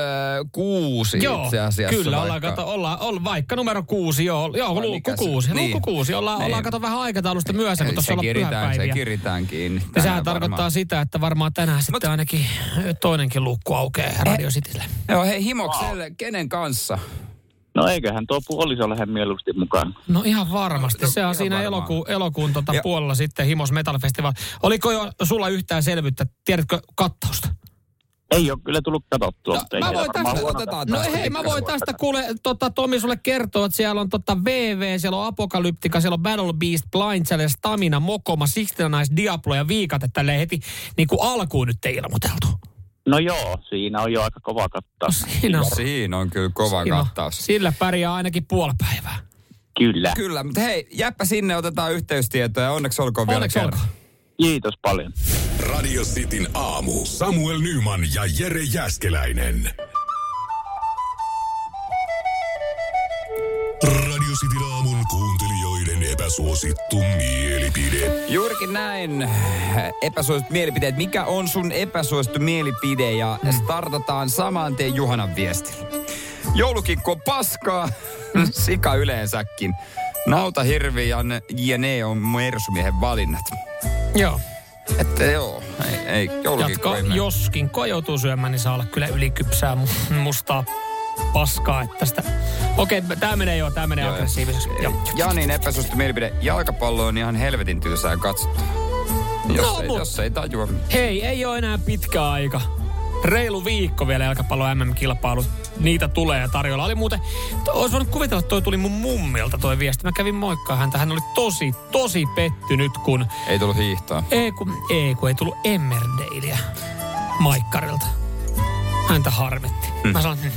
kuusi Joo, itse asiassa. kyllä, ollaan, vaikka- kato, ollaan, ollaan, vaikka numero kuusi, joo, joo Vai luukku kuusi, niin. luukku kuusi. Ollaan, Niin. ollaan kato vähän aikataulusta myöhässä, kun tuossa se ollaan kiritään, se pyhäpäiviä. kiritään kiinni. Ja tänään sehän tarkoittaa varmaan. sitä, että varmaan tänään sitten ainakin toinenkin luukku aukeaa Radio Citylle. Joo, hei Himokselle, kenen kanssa? No eiköhän tuo puoliso lähde mieluusti mukaan. No ihan varmasti. Se on ihan siinä varmaan. elokuun, elokuun tota Ja- puolella sitten Himos Metal Festival. Oliko jo sulla yhtään selvyyttä? Tiedätkö kattausta? Ei ole kyllä tullut katsottua, ei Mä voin tästä, otetaan no tästä hei, mä voin tästä kuule, tota, Tomi sulle kertoa, että siellä on tota VV, siellä on Apokalyptika, siellä on Battle Beast, Blind Challenge, Stamina, Mokoma, Sixteen Nice, Diablo ja Viikate tälleen heti niin kuin alkuun nyt ei ilmoiteltu. No joo, siinä on jo aika kova kattaus. No siinä on. Siinä on kyllä kova Siinä on. kattaus. Sillä pärjää ainakin puoli päivää. Kyllä. Kyllä, mutta hei, jäppä sinne, otetaan yhteystietoja. Onneksi olkoon vielä Onneksi kerran. olkoon. Kiitos paljon. Radio Cityn aamu. Samuel Nyman ja Jere Jäskeläinen. Radio Cityn aamun kuuntelijoiden epäsuosittu mielipide. Juurikin näin. Epäsuosittu mielipiteet. Mikä on sun epäsuosittu mielipide? Ja startataan saman tien Juhanan viestillä. Joulukikko paskaa, sika yleensäkin. Nauta, hirvi ja, ne- ne on mersumiehen valinnat. Joo. Että joo, Ei, ei joulukinkku Jatka, ei mene. joskin ko joutuu syömään, niin saa olla kyllä ylikypsää mu- mustaa paskaa. Että tästä... Okei, tämä menee jo, tämä menee Joo, aggressiiviseksi. Joo. Janin epäsuosittu mielipide. Jalkapallo on ihan helvetin tylsää katsottua. Jos, No, ei, mut- jos ei tajua. Hei, ei ole enää pitkä aika. Reilu viikko vielä jalkapallo MM-kilpailut. Niitä tulee ja tarjolla. Oli muuten, to- olisi voinut kuvitella, että toi tuli mun mummilta toi viesti. Mä kävin moikkaa häntä. Hän oli tosi, tosi pettynyt, kun Ei tullut hiihtoa. ei, kun, ei, kun ei tullut Emmerdaleä Maikkarilta. Häntä harmitti. Hmm. Mä sanoin, "Hmm."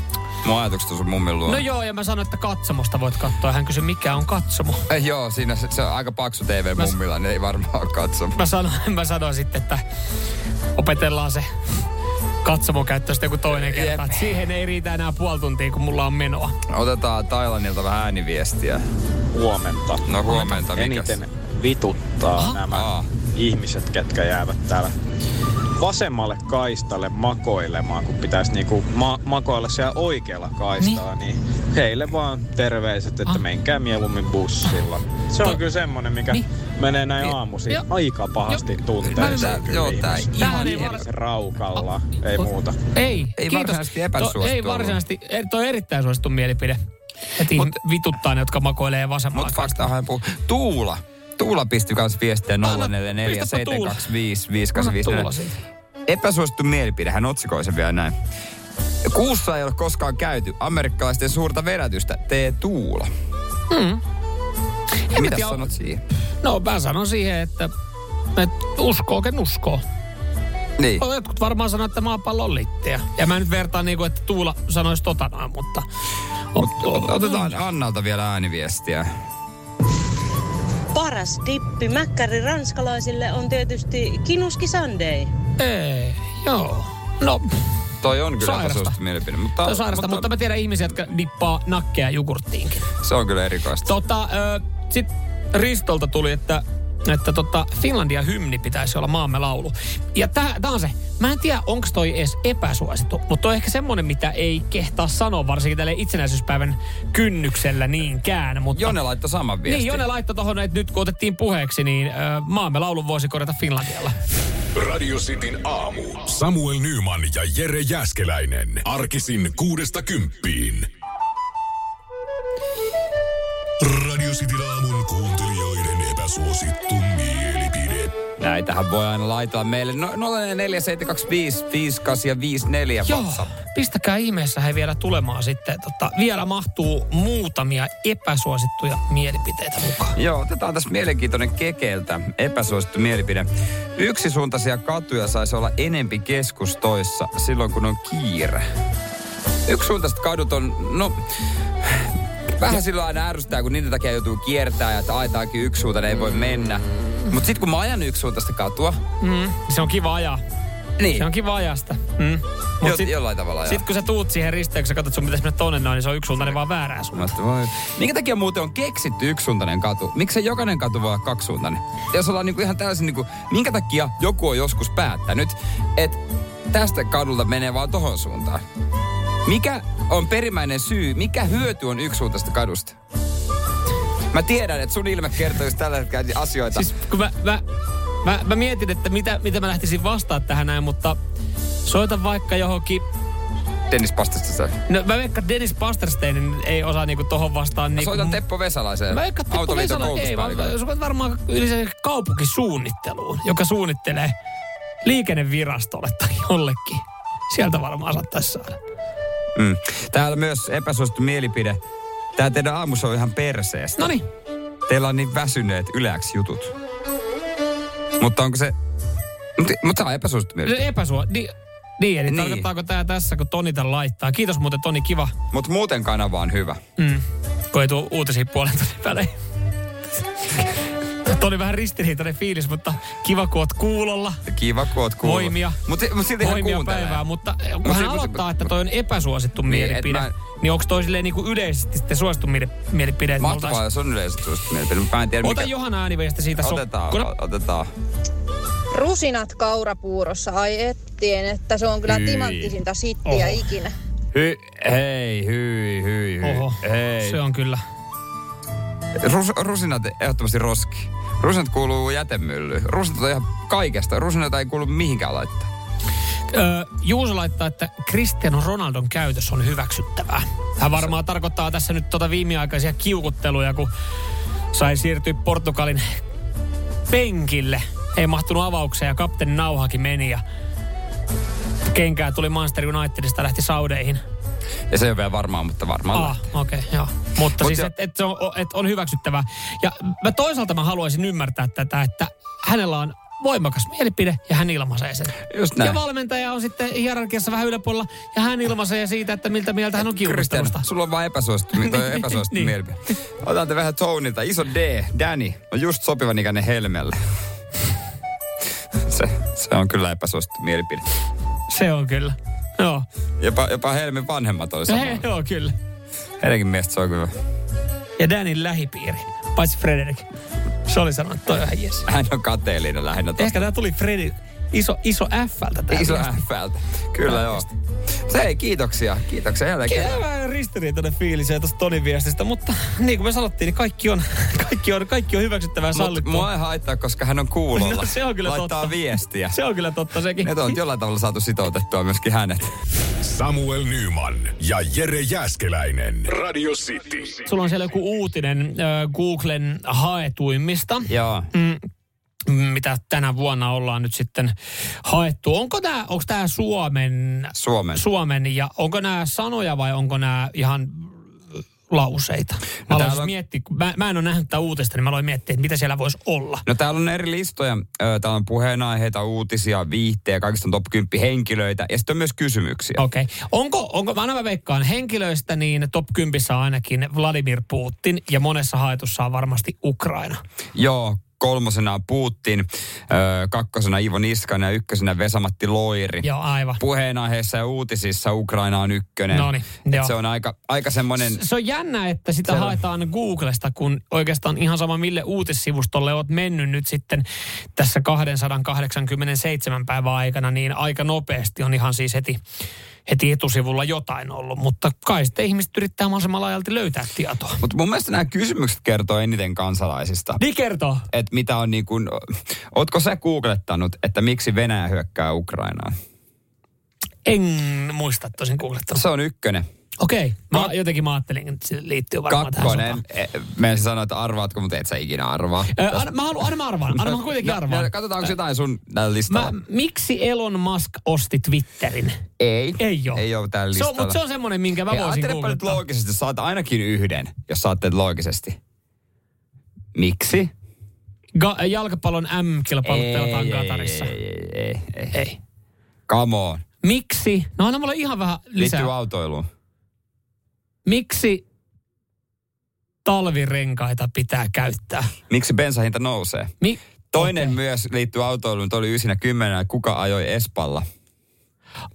Mun ajatukset on sun mummin luo. no joo, ja mä sanoin, että katsomosta voit katsoa. Hän kysyi, mikä on katsomo. Eh, joo, siinä se, se on aika paksu TV Mä- mummilla, niin ei varmaan katso. Mä sanoin, mä sanoin sitten, että opetellaan se katsomokäyttö sitten joku toinen kerta. Jep. Et siihen ei riitä enää puoli tuntia, kun mulla on menoa. Otetaan Tailanilta vähän ääniviestiä. Huomenta. No huomenta, mikäs? Eniten vituttaa Aha. nämä Aa. ihmiset, ketkä jäävät täällä vasemmalle kaistalle makoilemaan, kun pitäisi niinku ma- makoilla siellä oikealla kaistaa, niin. niin heille vaan terveiset, että ah. menkää mieluummin bussilla. Se on to- kyllä semmoinen, mikä niin. menee näin niin. aamuisin jo. aika pahasti jo. tunteeseen. Mä, kyllä joo, tää ihan ei raukalla, A- ei muuta. Ei, ei kiitos. varsinaisesti to, Ei varsinaisesti, er- toi on erittäin suosittu mielipide. Heti Mut, vituttaa ne, jotka makoilee vasemmalla. Mutta faktahan puhuu. Tuula Tuula pisti kanssa viestiä 0447255855. Epäsuosittu mielipide, hän otsikoi sen vielä näin. Kuussa ei ole koskaan käyty amerikkalaisten suurta vedätystä, tee Tuula. Mm. En Mitä tiedä, sanot siihen? No mä sanon siihen, että, että uskoo ken uskoo. Niin. Jotkut varmaan sanoo, että maapallo on litteä. Ja mä nyt vertaan niin kuin, että Tuula sanoisi tota noin, mutta... Mut ot- otetaan Annalta vielä ääniviestiä. Paras dippi mäkkäri ranskalaisille on tietysti kinuski sunday. Ei, joo. No, Toi on kyllä Sairasta. epäsuosittu mielipide, mutta, Tämä on sairasta, mutta, mutta mä tiedän ihmisiä, jotka dippaa nakkeja jogurttiinkin. se on kyllä erikoista. Tota, ö, sit Ristolta tuli, että että tota, Finlandia hymni pitäisi olla maamme laulu. Ja tää, tää on se. Mä en tiedä, onko toi edes epäsuosittu, mutta toi on ehkä semmonen, mitä ei kehtaa sanoa, varsinkin tälle itsenäisyyspäivän kynnyksellä niinkään. Mutta, Jone laittoi saman viestin. Niin, Jone laittoi tohon, että nyt kun otettiin puheeksi, niin ö, maamme laulun voisi korjata Finlandialla. Radio Cityn aamu. Samuel Nyman ja Jere Jäskeläinen. Arkisin kuudesta kymppiin. Radio Cityn aamun kuuntelijoiden epäsuosittu. Näitähän voi aina laitella meille. No, 04725 58 ja 54 Joo, WhatsApp. pistäkää ihmeessä he vielä tulemaan sitten. Tota, vielä mahtuu muutamia epäsuosittuja mielipiteitä mukaan. Joo, otetaan tässä mielenkiintoinen kekeltä. Epäsuosittu mielipide. Yksisuuntaisia katuja saisi olla enempi keskustoissa silloin, kun on kiire. Yksisuuntaiset kadut on, no, vähän silloin aina ärsyttää, kun niiden takia joutuu kiertää ja että aitaankin yksisuuntainen ei voi mennä. Mutta sitten kun mä ajan yksisuuntaista katua, Mm, se on kiva ajaa. Niin. Se on kiva ajaa sitä. Mm. Mut Jo- sit, jollain tavalla ajaa. sit kun sä tuut siihen risteykseen, katsot sun pitäisi mennä tonne noin, niin se on yksisuuntainen vaan suuntaan. Mä voi. Minkä takia muuten on keksitty yksisuuntainen katu? Miksi jokainen katu voi olla kaksisuuntainen? Jos ollaan niinku ihan täysin niinku, minkä takia joku on joskus päättänyt, että tästä kadulta menee vaan tohon suuntaan? Mikä on perimmäinen syy? Mikä hyöty on yksisuuntaista kadusta? Mä tiedän, että sun ilme kertoo just tällä hetkellä asioita. Siis kun mä, mä, mä, mä mietin, että mitä, mitä mä lähtisin vastaa tähän näin, mutta soita vaikka johonkin Dennis Pastasta se. No mä veikkaan, että Dennis Pasterstein ei osaa niinku tohon vastaan. Mä Niinku, soitan Teppo Vesalaiseen, Mä veikkaan, että Teppo Vesala ei, vaan on varmaan yleensä kaupunkisuunnitteluun, joka suunnittelee liikennevirastolle tai jollekin. Sieltä varmaan saattaisi saada. Mm. Täällä myös epäsuosittu mielipide. Tää teidän aamussa on ihan perseestä. Noniin. Teillä on niin väsyneet yleäksi jutut. Mutta onko se... Mutta mut tää on epäsuosittu mielipide. Epäsuo... Niin, niin, eli Niin. tarkoittaako tää tässä, kun Toni tän laittaa? Kiitos muuten Toni, kiva. Mutta muuten kanava on hyvä. Mm. Kun ei tuu uutisia puolen tunnin välein. Toni vähän ristiriitainen fiilis, mutta kiva kun oot kuulolla. Kiva, kun oot kuullut. Voimia. Mutta mut silti hän Voimia kuuntelee. päivää, mutta kun Mut hän mut- aloittaa, että toi on epäsuosittu Niin, mielipide, mä- niin onko toi silleen niinku yleisesti sitten suosittu mielipide? Mahtavaa, oltais- jos on yleisesti suosittu mielipide. Mä en tiedä, Ota mikä... Johanna ääniveistä siitä. so- Otetaan, kun- o- otetaan. Rusinat kaurapuurossa, ai ettien, että se on kyllä Hyi. timanttisinta sittiä Oho. ikinä. Hy, hei, hyi, hyi, hyi. Oho, hei. se on kyllä. Rus, rusinat ehdottomasti roski. Rusinat kuuluu jätemyllyyn. Rusinat on ihan kaikesta. Rusinat ei kuulu mihinkään laittaa. Öö, Juuso laittaa, että Cristiano Ronaldon käytös on hyväksyttävää. Hän varmaan tarkoittaa tässä nyt tota viimeaikaisia kiukutteluja, kun sai siirtyä Portugalin penkille. Ei mahtunut avaukseen ja kapteeni nauhakin meni ja kenkää tuli Manchester Unitedista lähti Saudeihin. Ja se ei ole vielä varmaan, mutta varmaan Ah, okei, okay, joo. Mutta Mut siis, jo- että et on, et on hyväksyttävää. Ja mä toisaalta mä haluaisin ymmärtää tätä, että hänellä on voimakas mielipide ja hän ilmaisee sen. Just näin. Ja valmentaja on sitten hierarkiassa vähän yläpuolella ja hän ilmaisee siitä, että miltä mieltä hän on Kristian, kiukuttelusta. sulla on vaan epäsuosittu, toi epäsuosittu Niin. mielipide. Otan te vähän Tonilta. Iso D, Danny, on just sopivan ikäinen Helmelle. Se, se on kyllä epäsuosittu mielipide. Se on kyllä. Joo. Jopa, jopa Helmen vanhemmat oli sama. He, joo, kyllä. Heidänkin mielestä se on kyllä. Ja Danin lähipiiri, paitsi Frederik. Se oli sanonut, että toi on ihan jes. Hän on kateellinen lähinnä tosta. Ehkä tää tuli Fredi, iso, iso F-ltä tää Iso. Fältä. Kyllä joo. Se ei, kiitoksia. Kiitoksia jälleen kerran. Vähän ristiriitainen fiilis ja tuosta Tonin viestistä, mutta niin kuin me sanottiin, niin kaikki on, kaikki on, kaikki on hyväksyttävää Mutta sallittua. mua ei haittaa, koska hän on kuulolla. No, se on kyllä Laittaa totta. viestiä. Se on kyllä totta sekin. Nyt on jollain tavalla saatu sitoutettua myöskin hänet. Samuel Nyman ja Jere Jäskeläinen. Radio City. Sulla on siellä joku uutinen äh, Googlen haetuimmista. Joo. Mm, mitä tänä vuonna ollaan nyt sitten haettu. Onko tämä onko tää Suomen, Suomen. Suomen ja onko nämä sanoja vai onko nämä ihan lauseita? Mä No täällä siis on- miettiä, mä, mä en ole nähnyt tätä uutista, niin mä aloin miettiä, että mitä siellä voisi olla. No täällä on eri listoja. Täällä on puheenaiheita, uutisia, viihtejä, kaikista on top 10 henkilöitä ja sitten on myös kysymyksiä. Okei. Okay. Onko, onko, mä aina mä veikkaan henkilöistä, niin top 10 on ainakin Vladimir Putin ja monessa haetussa on varmasti Ukraina. Joo, kolmosena on Putin, kakkosena Ivo Niskanen ja ykkösenä Vesamatti Loiri. Joo, aivan. Puheenaiheissa ja uutisissa Ukraina on ykkönen. Noniin, Et joo. Se on aika, aika semmoinen... Se on jännä, että sitä Se on- haetaan Googlesta, kun oikeastaan ihan sama mille uutissivustolle oot mennyt nyt sitten tässä 287 päivän aikana, niin aika nopeasti on ihan siis heti, heti etusivulla jotain ollut. Mutta kai sitten ihmiset yrittää mahdollisimman laajalti löytää tietoa. Mutta mun mielestä nämä kysymykset kertoo eniten kansalaisista. Niin kertoo. Että mitä on niin kuin... Ootko sä googlettanut, että miksi Venäjä hyökkää Ukrainaan? En muista tosin googlettanut. Se on ykkönen. Okei, mä jotenkin mä ajattelin, että se liittyy varmaan Kakkonen. tähän eh, Meidän sanoa, että arvaatko, mutta et sä ikinä arvaa. Ö, anna, mä haluan, anna mä arvaan, anna mä kuitenkin No, arvaan. no, katsotaan, onko jotain sun listalla. Mä, miksi Elon Musk osti Twitterin? Ei. Ei ole. Ei ole täällä Se listalla. on, mutta se on semmoinen, minkä mä Hei, voisin ajattelepa nyt googlettaa. loogisesti, saat ainakin yhden, jos saatte loogisesti. Miksi? Ga- jalkapallon M-kilpailut pelataan ei, Katarissa. Ei, ei, ei, ei. Come on. Miksi? No anna mulle ihan vähän lisää. Liittyy autoiluun. Miksi talvirenkaita pitää käyttää? Miksi bensahinta nousee? Mi- Toinen okay. myös liittyy autoiluun, toi oli ysinä kymmenen, kuka ajoi Espalla.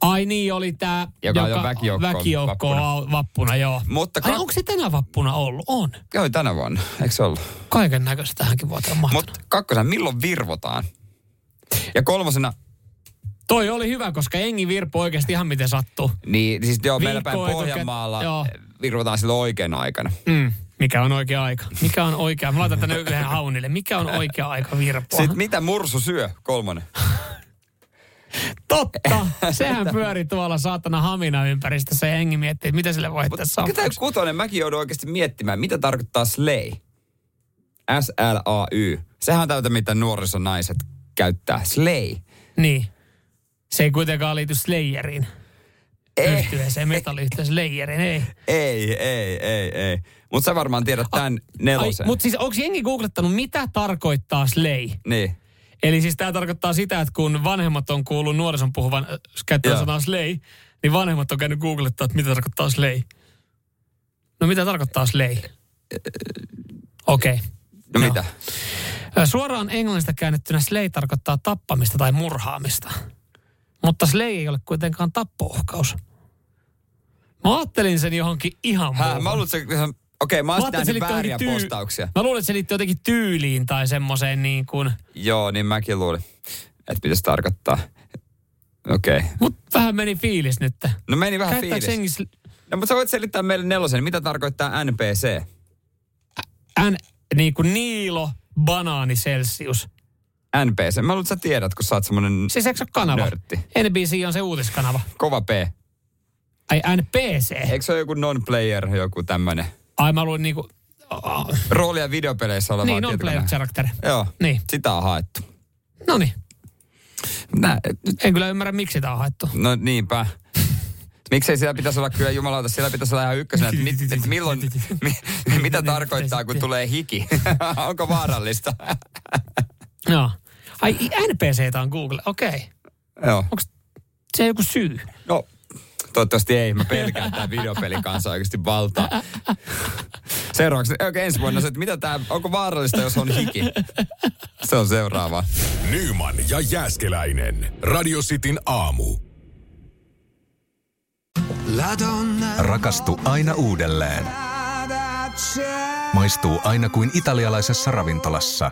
Ai niin, oli tää, Joka ajoi väkijoukkoon väkijoukkoon vappuna. vappuna. joo. Mutta Ai kak- onko se tänä vappuna ollut? On. Joo, tänä vuonna. Eikö se ollut? Kaiken näköistä tähänkin vuoteen. Mutta kakkosena, milloin virvotaan? Ja kolmosena, Toi oli hyvä, koska Engi virpo oikeasti ihan miten sattuu. niin siis joo, meillä päin Pohjanmaalla joo. virvotaan silloin oikeana aikana. Mm. Mikä on oikea aika? Mikä on oikea? Mä laitan tänne yhden haunille. Mikä on oikea aika virpoa? Sitten mitä mursu syö? Kolmonen. Totta! Sehän pyörii tuolla saatana hamina ympäristössä ja hengi miettii, että mitä sille voi heittää Mikä tämä kutonen? Mäkin joudun oikeasti miettimään, mitä tarkoittaa slay? S-L-A-Y. Sehän on täytä, mitä nuorisonaiset käyttää. Slay. Niin. Se ei kuitenkaan liity Slayeriin. Ei. Yhtyeeseen metalliyhtiö Slayeriin, ei. Ei, ei, ei, ei. Mutta sä varmaan tiedät tämän nelosen. Mutta siis onko jengi googlettanut, mitä tarkoittaa Slay? Niin. Eli siis tämä tarkoittaa sitä, että kun vanhemmat on kuullut nuorison puhuvan äh, käyttävän Joo. sanaa Slay, niin vanhemmat on käynyt googlettaa, että mitä tarkoittaa Slay. No mitä tarkoittaa Slay? Okei. Okay. No mitä? Suoraan englannista käännettynä slay tarkoittaa tappamista tai murhaamista. Mutta slay ei ole kuitenkaan tappouhkaus. Mä ajattelin sen johonkin ihan muuhun. mä luulen, että se... Okei, mä oon ajattelin, vääriä tyy- postauksia. Mä luulen, että se liittyy jotenkin tyyliin tai semmoiseen niin kuin... Joo, niin mäkin luulin, että pitäisi tarkoittaa. Okei. Okay. Mut vähän meni fiilis nyt. No meni vähän Käyttääkö fiilis. jengi sl- No, mutta sä voit selittää meille nelosen. Mitä tarkoittaa NPC? N, niin kuin Niilo, banaani Celsius. NPC. Mä luulen, että sä tiedät, kun sä oot semmonen Siis eikö se ole kanava? nörtti. NBC on se uutiskanava. Kova P. Ai NPC? Eikö se ole joku non-player, joku tämmönen? Ai mä luin niinku... Rooli- ja videopeleissä oleva Niin, non-player character. Joo, Niin. sitä on haettu. No Nä, En kyllä ymmärrä, miksi tämä on haettu. no niinpä. Miksei siellä pitäisi olla kyllä jumalauta, siellä pitäisi olla ihan ykkösenä, että, mit, että milloin, mi, mitä tarkoittaa, kun tulee hiki. Onko vaarallista? Joo. Ai NPCtä on Google, okei. Okay. Joo. Onko se joku syy? No, toivottavasti ei. Mä pelkään tämän videopelin kanssa oikeasti valtaa. Seuraavaksi, oikein ensi vuonna se, että mitä tää, onko vaarallista, jos on hiki? Se on seuraava. Nyman ja Jääskeläinen. Radio Cityn aamu. Rakastu aina uudelleen. Maistuu aina kuin italialaisessa ravintolassa.